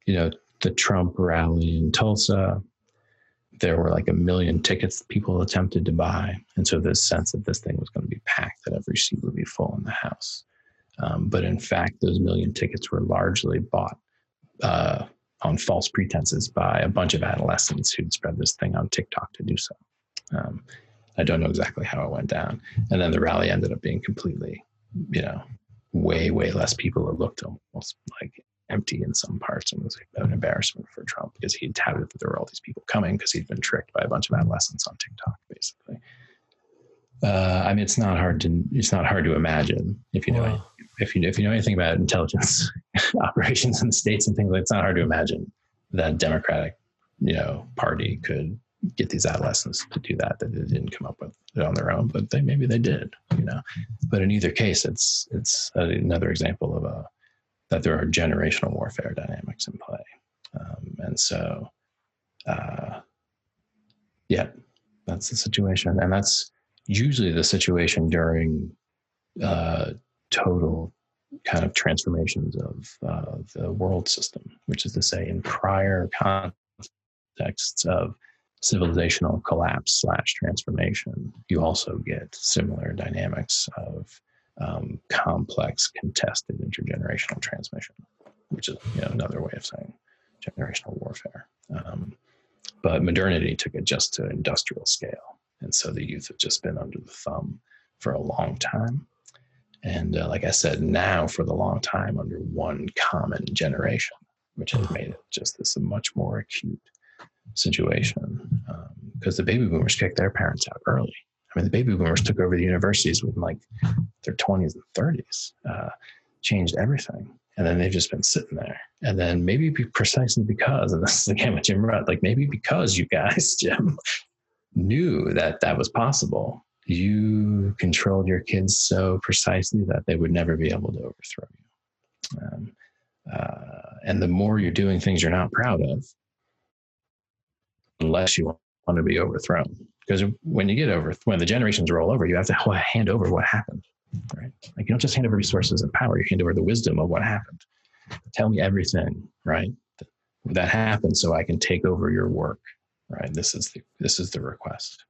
you know, the Trump rally in Tulsa, there were like a million tickets people attempted to buy, and so this sense that this thing was going to be packed, that every seat would be full in the house. Um, but in fact, those million tickets were largely bought uh, on false pretenses by a bunch of adolescents who'd spread this thing on TikTok to do so. Um, I don't know exactly how it went down. And then the rally ended up being completely, you know, way, way less people. It looked almost like empty in some parts and was an embarrassment for Trump because he'd touted that there were all these people coming because he'd been tricked by a bunch of adolescents on TikTok, basically. Uh, I mean, it's not hard to it's not hard to imagine if you know wow. if you if you know anything about intelligence operations in the states and things like. It's not hard to imagine that Democratic, you know, party could get these adolescents to do that. That they didn't come up with it on their own, but they maybe they did, you know. But in either case, it's it's another example of a that there are generational warfare dynamics in play, um, and so, uh, yeah, that's the situation, and that's usually the situation during uh, total kind of transformations of uh, the world system, which is to say, in prior contexts of civilizational collapse slash transformation, you also get similar dynamics of um, complex, contested intergenerational transmission, which is you know, another way of saying generational warfare. Um, but modernity took it just to industrial scale and so the youth have just been under the thumb for a long time. And uh, like I said, now for the long time under one common generation, which has made it just this a much more acute situation. Because um, the baby boomers kicked their parents out early. I mean, the baby boomers took over the universities with like their 20s and 30s, uh, changed everything. And then they've just been sitting there. And then maybe precisely because, and this is again with Jim Rutt, like maybe because you guys, Jim, knew that that was possible, you controlled your kids so precisely that they would never be able to overthrow you. Um, uh, and the more you're doing things you're not proud of, the less you want to be overthrown. Because when you get over, when the generations roll over, you have to hand over what happened, right? Like you don't just hand over resources and power; you hand over the wisdom of what happened. Tell me everything, right? That happened, so I can take over your work right? This is the this is the request.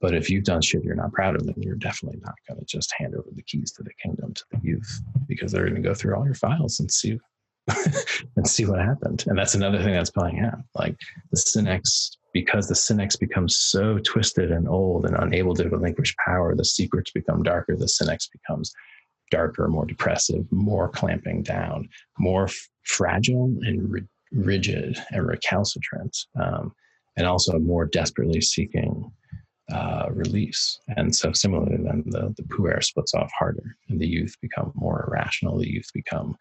But if you've done shit you're not proud of, then you're definitely not going to just hand over the keys to the kingdom to the youth because they're going to go through all your files and see and see what happened. And that's another thing that's playing out. Like the Senex, because the Senex becomes so twisted and old and unable to relinquish power, the secrets become darker. The Senex becomes darker, more depressive, more clamping down, more f- fragile and ri- rigid and recalcitrant. Um, and also more desperately seeking uh, release. And so, similarly, then the, the puer splits off harder, and the youth become more irrational. The youth become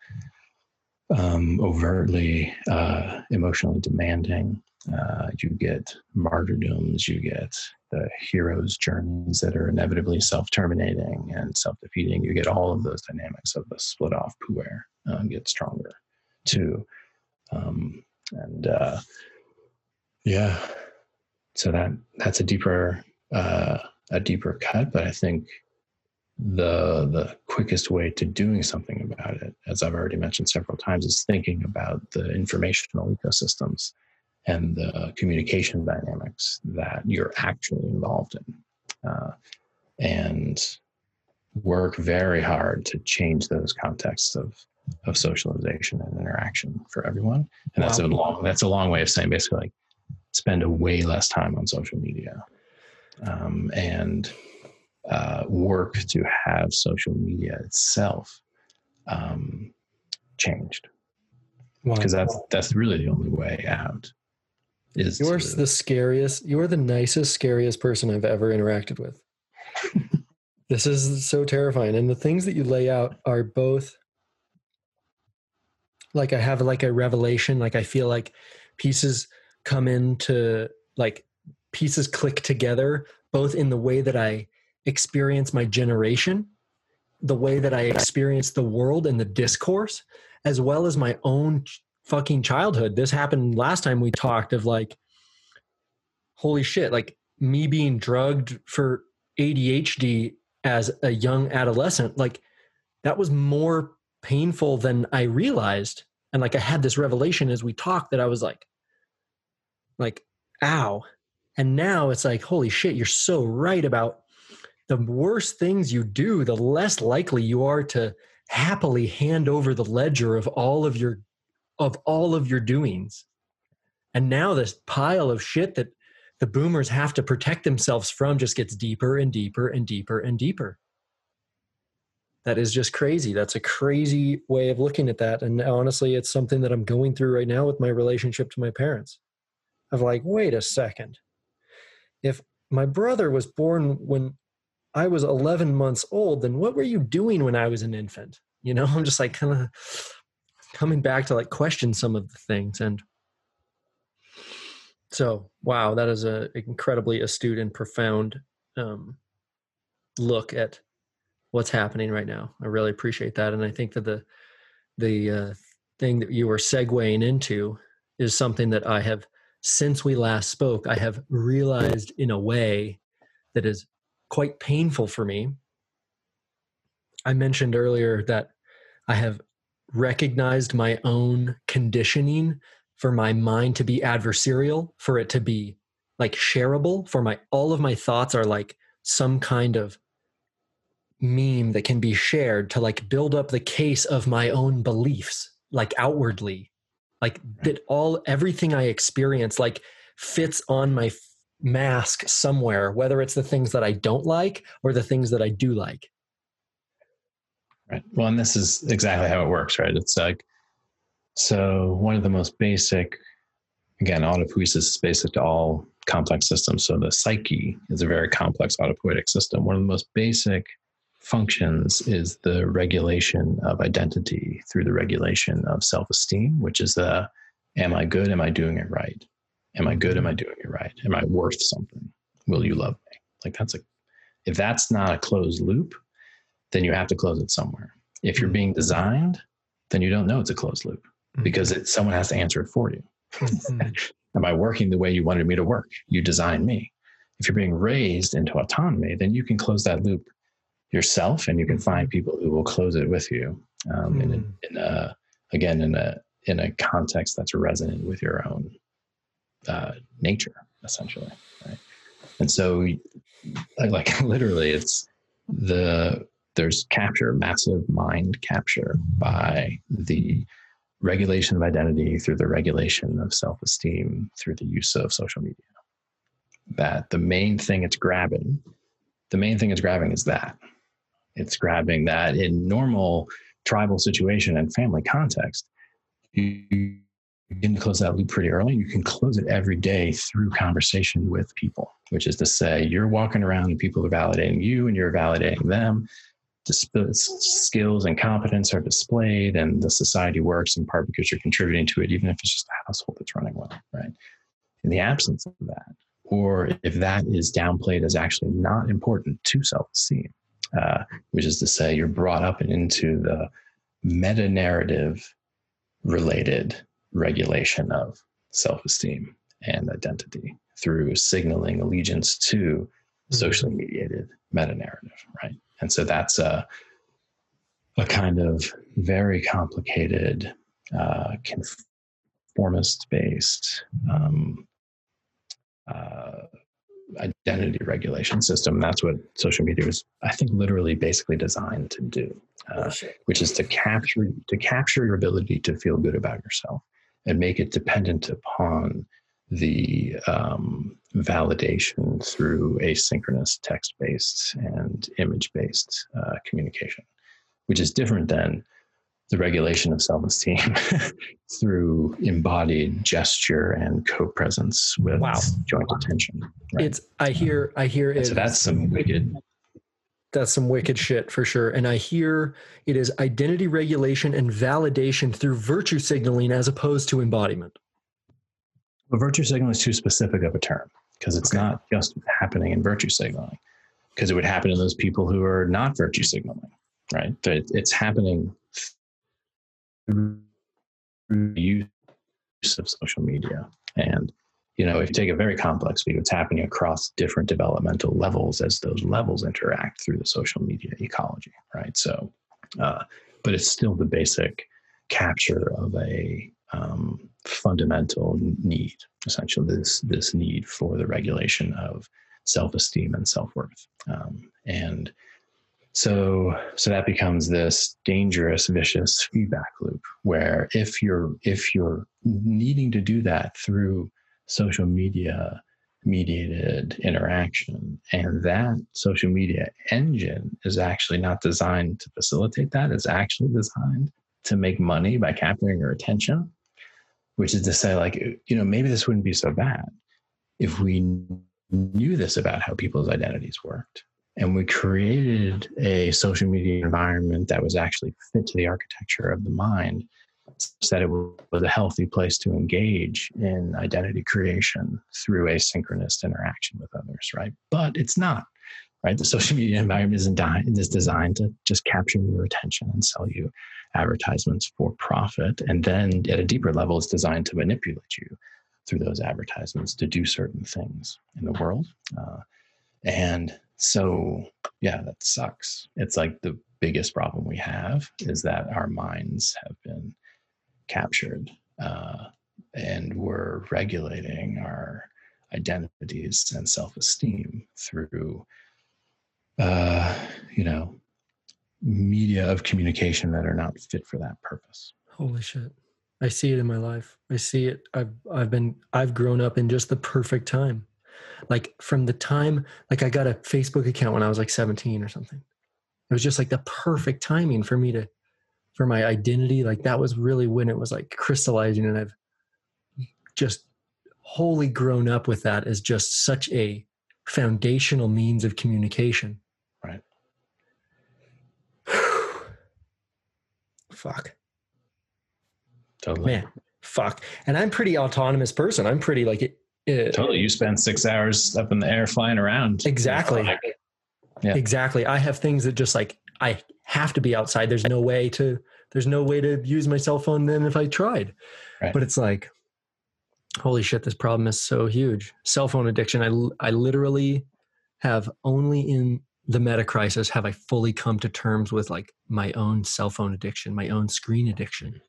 um, overtly uh, emotionally demanding. Uh, you get martyrdoms, you get the hero's journeys that are inevitably self terminating and self defeating. You get all of those dynamics of the split off puer uh, get stronger too. Um, and uh, yeah. So that that's a deeper uh, a deeper cut, but I think the the quickest way to doing something about it, as I've already mentioned several times, is thinking about the informational ecosystems and the communication dynamics that you're actually involved in, uh, and work very hard to change those contexts of of socialization and interaction for everyone. And wow. that's a long that's a long way of saying basically like spend a way less time on social media um, and uh, work to have social media itself um, changed because wow. that's that's really the only way out is you're to, the scariest you're the nicest scariest person i've ever interacted with this is so terrifying and the things that you lay out are both like i have like a revelation like i feel like pieces come into like pieces click together both in the way that I experience my generation, the way that I experience the world and the discourse, as well as my own fucking childhood. This happened last time we talked of like, holy shit, like me being drugged for ADHD as a young adolescent, like that was more painful than I realized. And like I had this revelation as we talked that I was like, like, ow. And now it's like, holy shit, you're so right about the worse things you do, the less likely you are to happily hand over the ledger of all of your of all of your doings. And now this pile of shit that the boomers have to protect themselves from just gets deeper and deeper and deeper and deeper. That is just crazy. That's a crazy way of looking at that. And honestly it's something that i'm going through right now with my relationship to my parents. Of like wait a second. If my brother was born when i was 11 months old then what were you doing when i was an infant? You know i'm just like kind of coming back to like question some of the things and so wow that is a incredibly astute and profound um, look at what's happening right now. I really appreciate that and i think that the the uh, thing that you were segueing into is something that i have since we last spoke i have realized in a way that is quite painful for me i mentioned earlier that i have recognized my own conditioning for my mind to be adversarial, for it to be like shareable, for my all of my thoughts are like some kind of meme that can be shared to like build up the case of my own beliefs, like outwardly. Like that all everything I experience like fits on my mask somewhere, whether it's the things that I don't like or the things that I do like. Right. Well, and this is exactly how it works, right? It's like, so one of the most basic, again, autopoiesis is basic to all complex systems. So the psyche is a very complex autopoietic system. One of the most basic functions is the regulation of identity through the regulation of self-esteem, which is the, am I good? Am I doing it right? Am I good? Am I doing it right? Am I worth something? Will you love me? Like that's a, if that's not a closed loop, then you have to close it somewhere. If you're mm-hmm. being designed, then you don't know it's a closed loop mm-hmm. because it, someone has to answer it for you. Mm-hmm. Am I working the way you wanted me to work? You designed me. If you're being raised into autonomy, then you can close that loop yourself and you can find people who will close it with you um, in, a, in a, again, in a, in a context that's resonant with your own uh, nature, essentially. Right. And so, like, literally, it's the there's capture, massive mind capture by the regulation of identity through the regulation of self esteem through the use of social media. That the main thing it's grabbing, the main thing it's grabbing is that. It's grabbing that in normal tribal situation and family context, you can close that loop pretty early. You can close it every day through conversation with people, which is to say, you're walking around and people are validating you and you're validating them skills and competence are displayed and the society works in part because you're contributing to it even if it's just a household that's running well right in the absence of that or if that is downplayed as actually not important to self-esteem uh, which is to say you're brought up into the meta-narrative related regulation of self-esteem and identity through signaling allegiance to mm-hmm. socially mediated meta-narrative right and so that's a, a kind of very complicated, uh, conformist based um, uh, identity regulation system. That's what social media was, I think, literally basically designed to do, uh, which is to capture to capture your ability to feel good about yourself and make it dependent upon the um, validation through asynchronous text based and image based uh, communication, which is different than the regulation of self esteem through embodied gesture and co presence with wow. joint attention. Right? It's, I hear, I hear it. So that's some wicked. That's some wicked shit for sure. And I hear it is identity regulation and validation through virtue signaling as opposed to embodiment. But virtue signaling is too specific of a term because it's okay. not just happening in virtue signaling, because it would happen to those people who are not virtue signaling, right? It's happening through use of social media. And, you know, if you take a very complex view, it's happening across different developmental levels as those levels interact through the social media ecology, right? So, uh, but it's still the basic capture of a um, fundamental need, essentially this this need for the regulation of self-esteem and self-worth, um, and so so that becomes this dangerous, vicious feedback loop where if you're if you're needing to do that through social media mediated interaction. And that social media engine is actually not designed to facilitate that. It's actually designed to make money by capturing your attention, which is to say, like, you know, maybe this wouldn't be so bad if we knew this about how people's identities worked. And we created a social media environment that was actually fit to the architecture of the mind said it was a healthy place to engage in identity creation through asynchronous interaction with others, right? But it's not, right? The social media environment is, is designed to just capture your attention and sell you advertisements for profit. And then at a deeper level, it's designed to manipulate you through those advertisements to do certain things in the world. Uh, and so, yeah, that sucks. It's like the biggest problem we have is that our minds have been captured uh, and we're regulating our identities and self-esteem through uh, you know media of communication that are not fit for that purpose. Holy shit. I see it in my life. I see it. I've i've been i've grown up in just the perfect time. Like from the time like i got a facebook account when i was like 17 or something. It was just like the perfect timing for me to for my identity like that was really when it was like crystallizing and i've just wholly grown up with that as just such a foundational means of communication. Right. Fuck. Totally. Man fuck. And i'm pretty autonomous person. I'm pretty like it, it totally. You spend six hours up in the air flying around. Exactly. Yeah. exactly. I have things that just like i have to be outside. There's no way to there's no way to use my cell phone then if I tried. Right. But it's like holy shit this problem is so huge. Cell phone addiction I I literally have only in the meta crisis have I fully come to terms with like my own cell phone addiction, my own screen addiction.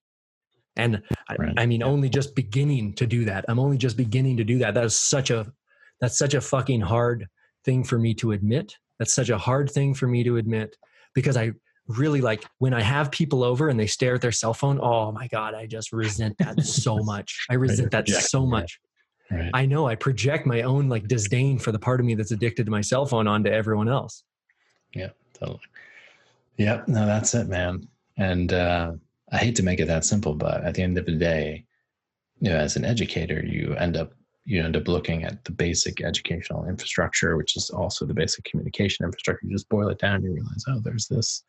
And right. I, I mean only just beginning to do that. I'm only just beginning to do that. That is such a that's such a fucking hard thing for me to admit. That's such a hard thing for me to admit because I really like when I have people over and they stare at their cell phone. Oh my God, I just resent that so much. I resent that so much. Right. I know I project my own like disdain for the part of me that's addicted to my cell phone onto everyone else. Yeah, totally. Yep. No, that's it, man. And uh, I hate to make it that simple, but at the end of the day, you know, as an educator, you end up you end up looking at the basic educational infrastructure, which is also the basic communication infrastructure. You just boil it down, you realize, oh, there's this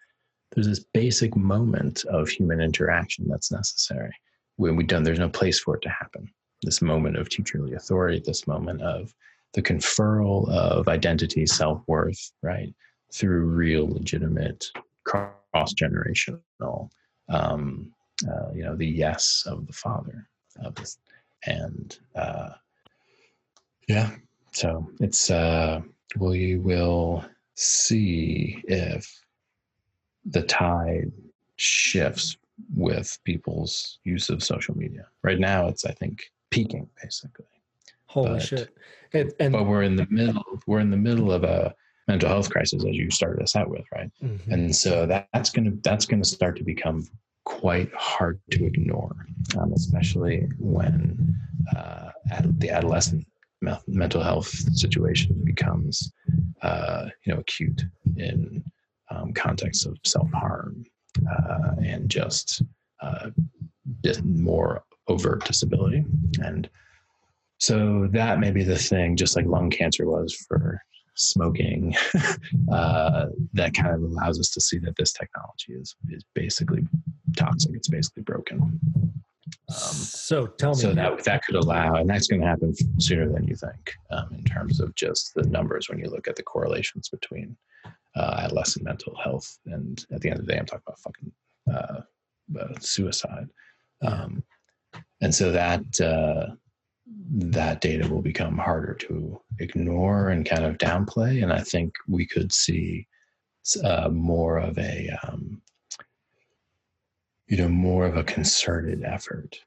there's this basic moment of human interaction that's necessary. When we don't, there's no place for it to happen. This moment of teacherly authority, this moment of the conferral of identity, self worth, right, through real, legitimate, cross generational, um, uh, you know, the yes of the Father of this, and uh, yeah. So it's uh, we will see if the tide shifts with people's use of social media. Right now, it's I think peaking basically. Holy but, shit! And, and, but we're in the middle. We're in the middle of a mental health crisis, as you started us out with, right? Mm-hmm. And so that, that's gonna that's gonna start to become quite hard to ignore, um, especially when uh, the adolescent mental health situation becomes, uh, you know, acute in um, context of self harm uh, and just uh, more overt disability. And so that may be the thing, just like lung cancer was for smoking, uh, that kind of allows us to see that this technology is, is basically toxic. It's basically broken. Um, so tell me. So that that could allow, and that's going to happen sooner than you think, um, in terms of just the numbers when you look at the correlations between uh, adolescent mental health. And at the end of the day, I'm talking about fucking uh, uh, suicide. Um, and so that uh, that data will become harder to ignore and kind of downplay. And I think we could see uh, more of a um, you know more of a concerted effort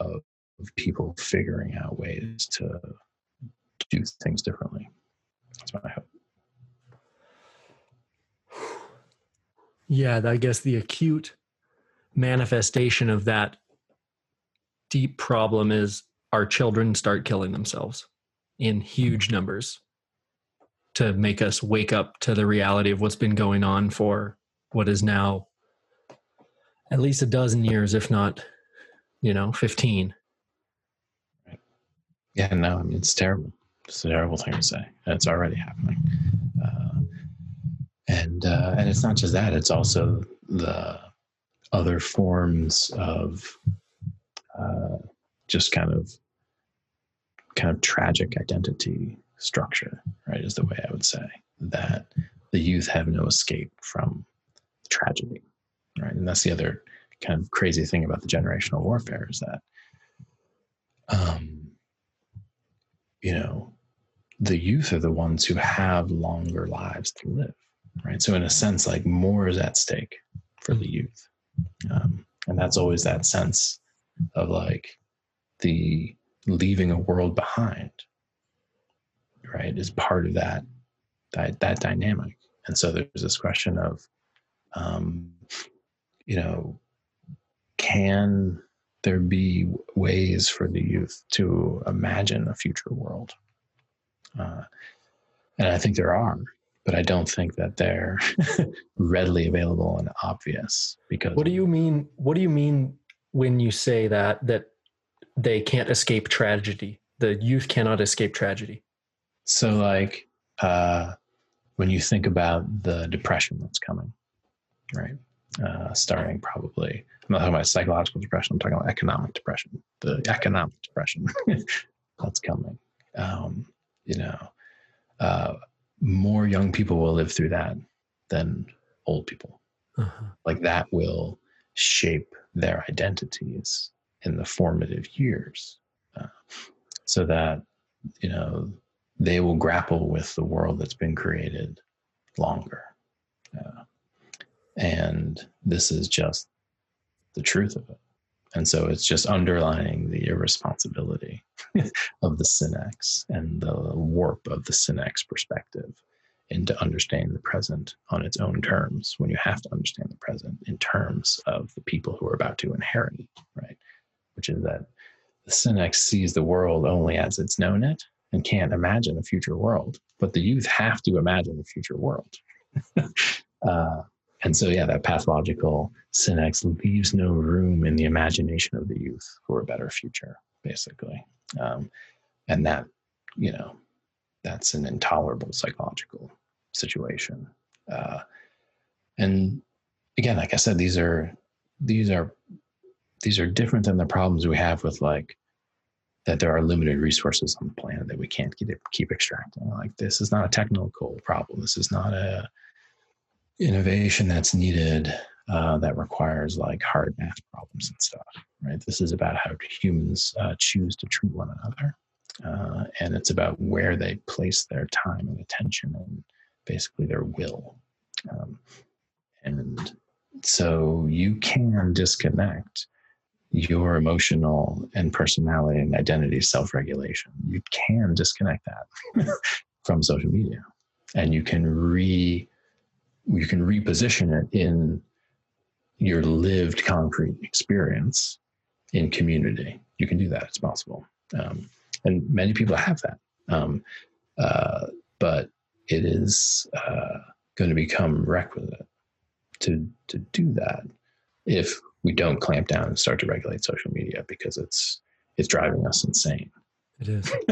of, of people figuring out ways to do things differently. That's my hope. Yeah, I guess the acute manifestation of that deep problem is our children start killing themselves. in huge mm-hmm. numbers to make us wake up to the reality of what's been going on for what is now at least a dozen years, if not, you know, 15. Yeah, no, I mean, it's terrible. It's a terrible thing to say. It's already happening. And, uh, and it's not just that, it's also the other forms of uh, just kind of kind of tragic identity structure, right? Is the way I would say that the youth have no escape from tragedy, right? And that's the other kind of crazy thing about the generational warfare is that, um, you know, the youth are the ones who have longer lives to live, right? So in a sense, like more is at stake for the youth, um, and that's always that sense of like the leaving a world behind, right? Is part of that that that dynamic, and so there's this question of, um, you know, can there be ways for the youth to imagine a future world? Uh, and I think there are, but I don't think that they're readily available and obvious because. What do you mean? What do you mean when you say that that they can't escape tragedy? The youth cannot escape tragedy. So, like, uh, when you think about the depression that's coming, right? Uh, starting probably, I'm not talking about psychological depression, I'm talking about economic depression, the economic depression that's coming. Um, you know, uh, more young people will live through that than old people. Uh-huh. Like that will shape their identities in the formative years uh, so that, you know, they will grapple with the world that's been created longer. Uh, and this is just the truth of it. And so it's just underlining the irresponsibility of the Senex and the warp of the Senex perspective into understanding the present on its own terms when you have to understand the present in terms of the people who are about to inherit it, right? Which is that the Senex sees the world only as it's known it and can't imagine a future world, but the youth have to imagine a future world. uh, and so, yeah, that pathological Senex leaves no room in the imagination of the youth for a better future, basically. Um, and that, you know, that's an intolerable psychological situation. Uh, and again, like I said, these are these are these are different than the problems we have with like that there are limited resources on the planet that we can't keep, keep extracting. Like this is not a technical problem. This is not a innovation that's needed uh, that requires like hard math problems and stuff, right? This is about how humans uh, choose to treat one another. Uh, and it's about where they place their time and attention and basically their will. Um, and so you can disconnect your emotional and personality and identity self regulation. You can disconnect that from social media and you can re you can reposition it in your lived concrete experience in community. You can do that. It's possible. Um, and many people have that. Um, uh, but it is uh, going to become requisite to, to do that if we don't clamp down and start to regulate social media because it's, it's driving us insane. It is.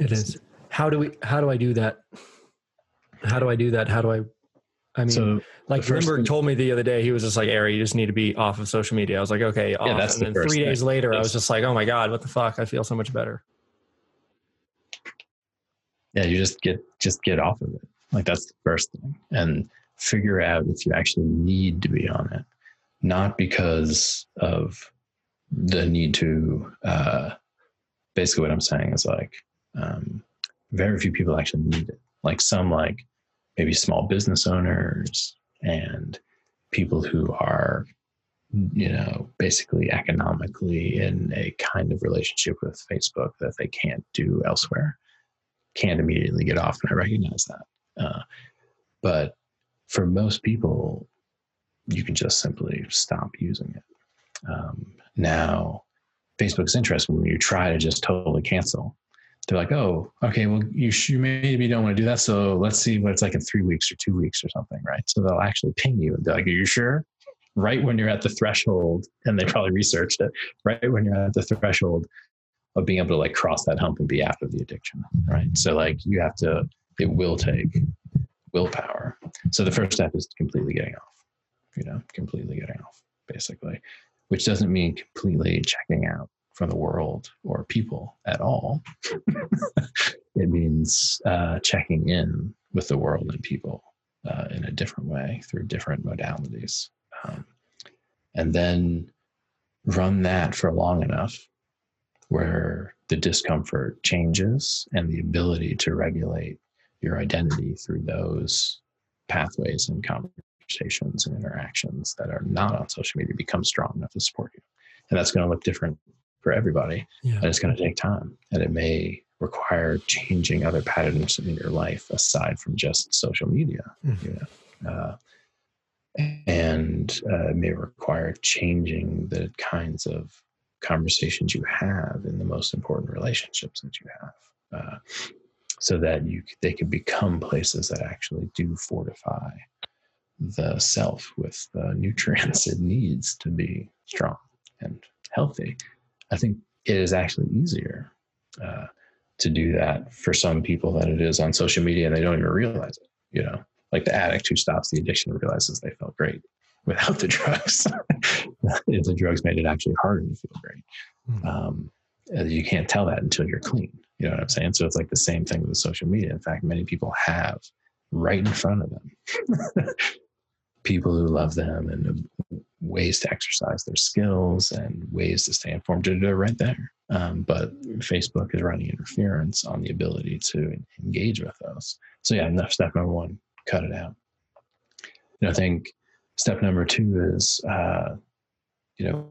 it is. How do we, how do I do that? How do I do that? How do I I mean, so like Lindbergh told me the other day, he was just like, Ari, you just need to be off of social media. I was like, okay, off. Yeah, that's and the then three days later, I was just like, oh my God, what the fuck? I feel so much better. Yeah, you just get just get off of it. Like that's the first thing. And figure out if you actually need to be on it. Not because of the need to uh basically what I'm saying is like um very few people actually need it. Like some like maybe small business owners and people who are you know basically economically in a kind of relationship with facebook that they can't do elsewhere can't immediately get off and i recognize that. Uh, but for most people you can just simply stop using it. Um, now facebook's interesting when you try to just totally cancel they're like, oh, okay, well, you, sh- you maybe don't want to do that. So let's see what it's like in three weeks or two weeks or something, right? So they'll actually ping you and be like, are you sure? Right when you're at the threshold, and they probably researched it, right when you're at the threshold of being able to like cross that hump and be out of the addiction, right? So like you have to, it will take willpower. So the first step is completely getting off, you know, completely getting off, basically, which doesn't mean completely checking out from the world or people at all. it means uh, checking in with the world and people uh, in a different way through different modalities. Um, and then run that for long enough where the discomfort changes and the ability to regulate your identity through those pathways and conversations and interactions that are not on social media become strong enough to support you. And that's going to look different for everybody. Yeah. And it's going to take time. And it may require changing other patterns in your life aside from just social media. Mm-hmm. You know? Uh, and uh, it may require changing the kinds of conversations you have in the most important relationships that you have uh, so that you they can become places that actually do fortify the self with the nutrients it needs to be strong and healthy I think it is actually easier uh, to do that for some people than it is on social media, and they don't even realize it. You know, like the addict who stops the addiction realizes they felt great without the drugs. if the drugs made it actually harder to feel great, mm-hmm. um, you can't tell that until you're clean. You know what I'm saying? So it's like the same thing with social media. In fact, many people have right in front of them people who love them and ways to exercise their skills and ways to stay informed. They're right there. Um, but Facebook is running interference on the ability to engage with those. So yeah, enough step number one, cut it out. And I think step number two is, uh, you know,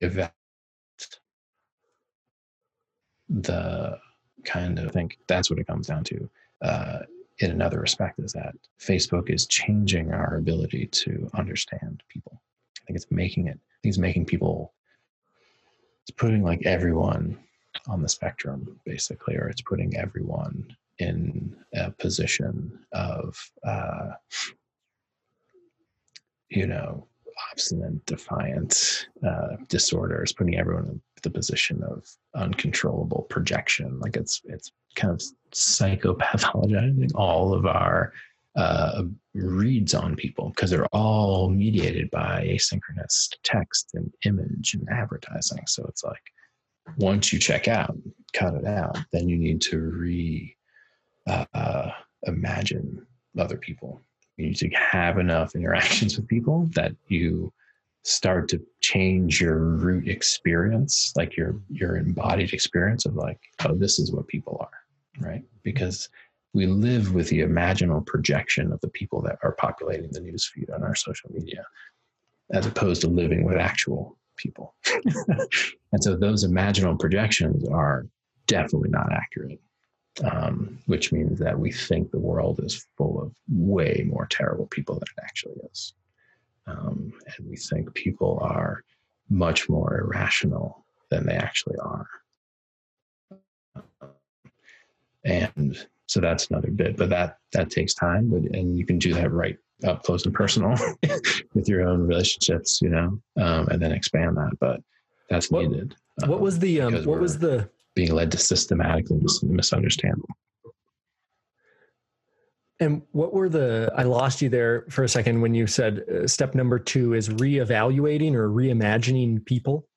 evaluate the kind of think that's what it comes down to. Uh, in another respect, is that Facebook is changing our ability to understand people. I think it's making it. I think it's making people. It's putting like everyone on the spectrum, basically, or it's putting everyone in a position of, uh, you know, obstinate, defiant uh, disorders, putting everyone in the position of uncontrollable projection. Like it's it's kind of psychopathologizing all of our uh, reads on people because they're all mediated by asynchronous text and image and advertising. So it's like once you check out, cut it out, then you need to re uh, imagine other people you need to have enough interactions with people that you start to change your root experience like your your embodied experience of like oh this is what people are right? Because we live with the imaginal projection of the people that are populating the news feed on our social media as opposed to living with actual people. And so those imaginal projections are definitely not accurate um, which means that we think the world is full of way more terrible people than it actually is. Um, and we think people are much more irrational than they actually are. And so that's another bit, but that that takes time. But and you can do that right up close and personal with your own relationships, you know, um, and then expand that. But that's what, needed. What was the um, what was the being led to systematically misunderstand And what were the? I lost you there for a second when you said uh, step number two is reevaluating or reimagining people.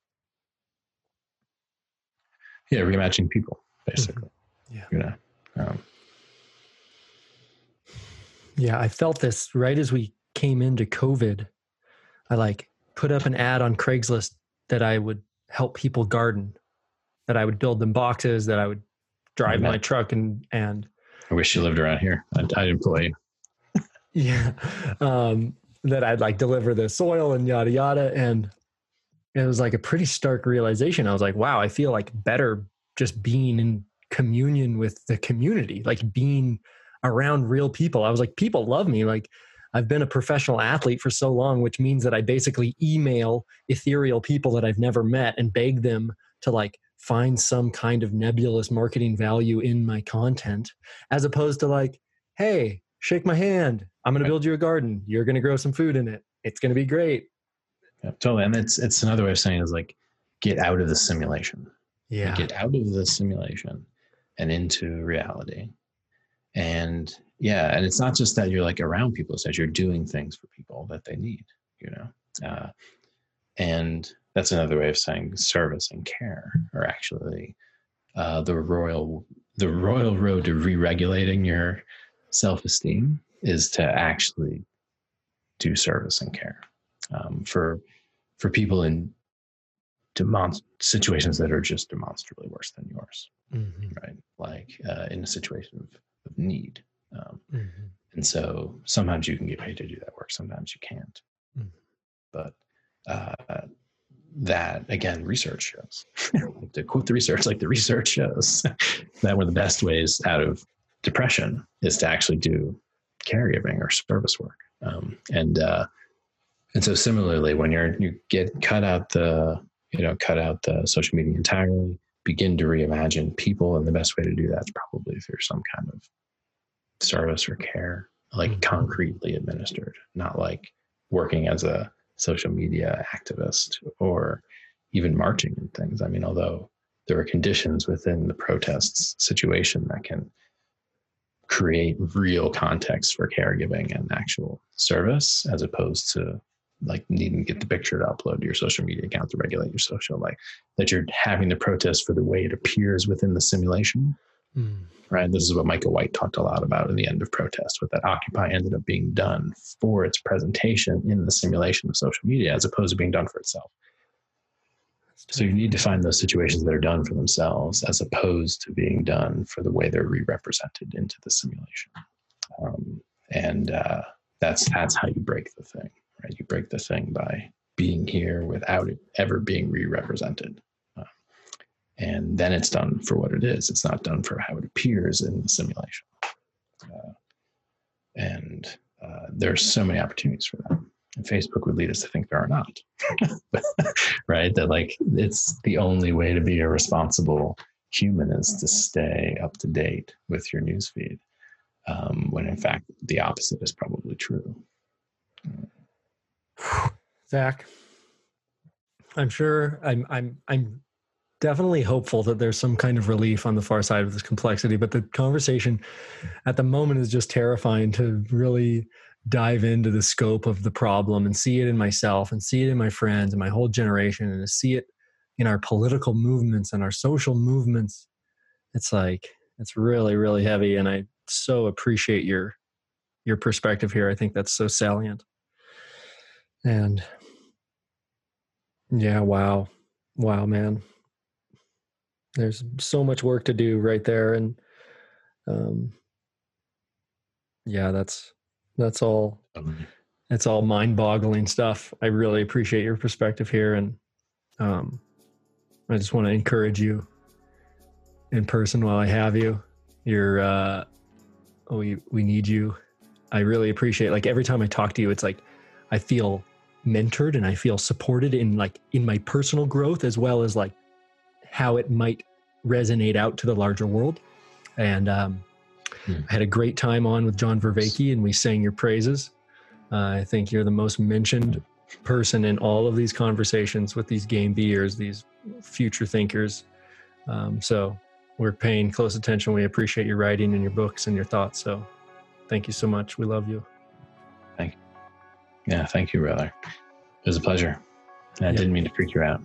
Yeah, reimagining people, basically. Mm-hmm. Yeah. You know. Um, yeah, I felt this right as we came into COVID. I like put up an ad on Craigslist that I would help people garden that I would build them boxes, that I would drive my truck and and. I wish you lived around here. I'd, I'd employ you. yeah, um, that I'd like deliver the soil and yada yada, and it was like a pretty stark realization. I was like, wow, I feel like better just being in communion with the community, like being around real people. I was like, people love me. Like I've been a professional athlete for so long, which means that I basically email ethereal people that I've never met and beg them to like find some kind of nebulous marketing value in my content, as opposed to like, hey, shake my hand. I'm going to build you a garden. You're going to grow some food in it. It's going to be great. Yeah, totally. And it's it's another way of saying is like get out of the simulation. Yeah. Get out of the simulation and into reality. And yeah, and it's not just that you're like around people, it's that you're doing things for people that they need, you know. Uh, and that's another way of saying service and care are actually uh, the royal the royal road to re-regulating your self-esteem is to actually do service and care um, for for people in demonst- situations that are just demonstrably worse than yours Mm-hmm. right like uh, in a situation of, of need um, Mm-hmm. and so sometimes you can get paid to do that work sometimes you can't Mhm. but uh, that again research shows to quote the research like the research shows that one of the best ways out of depression is to actually do caregiving or service work um, and uh, and so similarly when you're you get cut out the you know cut out the social media entirely begin to reimagine people and the best way to do that is probably through some kind of service or care like Mhm. concretely administered not like working as a social media activist or even marching and things. I mean although there are conditions within the protests situation that can create real context for caregiving and actual service as opposed to like needing to get the picture to upload to your social media account to regulate your social like that you're having the protest for the way it appears within the simulation Mm. right this is what Micah White talked a lot about in the end of protest what that occupy ended up being done for its presentation in the simulation of social media as opposed to being done for itself so you need to find those situations that are done for themselves as opposed to being done for the way they're re-represented into the simulation. Um, and uh, that's that's how you break the thing, right? You break the thing by being here without it ever being re-represented. And then it's done for what it is. It's not done for how it appears in the simulation. Uh, and uh, there's so many opportunities for that. And Facebook would lead us to think there are not. right? That like it's the only way to be a responsible human is to stay up to date with your newsfeed. Um, when in fact the opposite is probably true. Zach, I'm sure I'm I'm I'm definitely hopeful that there's some kind of relief on the far side of this complexity, but the conversation at the moment is just terrifying to really dive into the scope of the problem and see it in myself and see it in my friends and my whole generation and to see it in our political movements and our social movements. It's like it's really, really heavy. And I so appreciate your your perspective here. I think that's so salient. And yeah, wow. Wow, man. There's so much work to do right there. And um yeah, that's that's all it's all mind-boggling stuff. I really appreciate your perspective here, and um, I just want to encourage you in person while I have you. You're, uh, we we need you. I really appreciate. Like every time I talk to you, it's like I feel mentored and I feel supported in like in my personal growth as well as like how it might resonate out to the larger world. And um, Hmm. I had a great time on with John Vervaeke, and we sang your praises. Uh, I think you're the most mentioned person in all of these conversations with these Game B-ers, these future thinkers. Um, so we're paying close attention. We appreciate your writing and your books and your thoughts. So thank you so much. We love you. Thank you. Yeah, thank you, brother. It was a pleasure. And I Yeah. didn't mean to freak you out.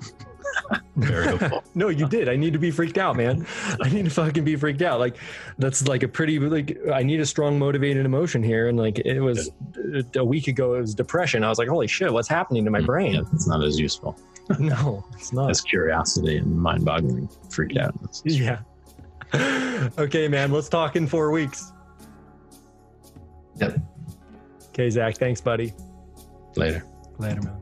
Very hopeful. no, you did. I need to be freaked out, man. I need to fucking be freaked out. Like that's like a pretty like I need a strong motivated emotion here. And like it was a week ago, it was depression. I was like, holy shit, what's happening to my mm, Yeah, brain? it's not as useful No, it's not. as curiosity and mind-boggling freak out. Yeah. okay, man. Let's talk in four weeks. Yep. Okay, Zach. Thanks, buddy. Later. Later, man.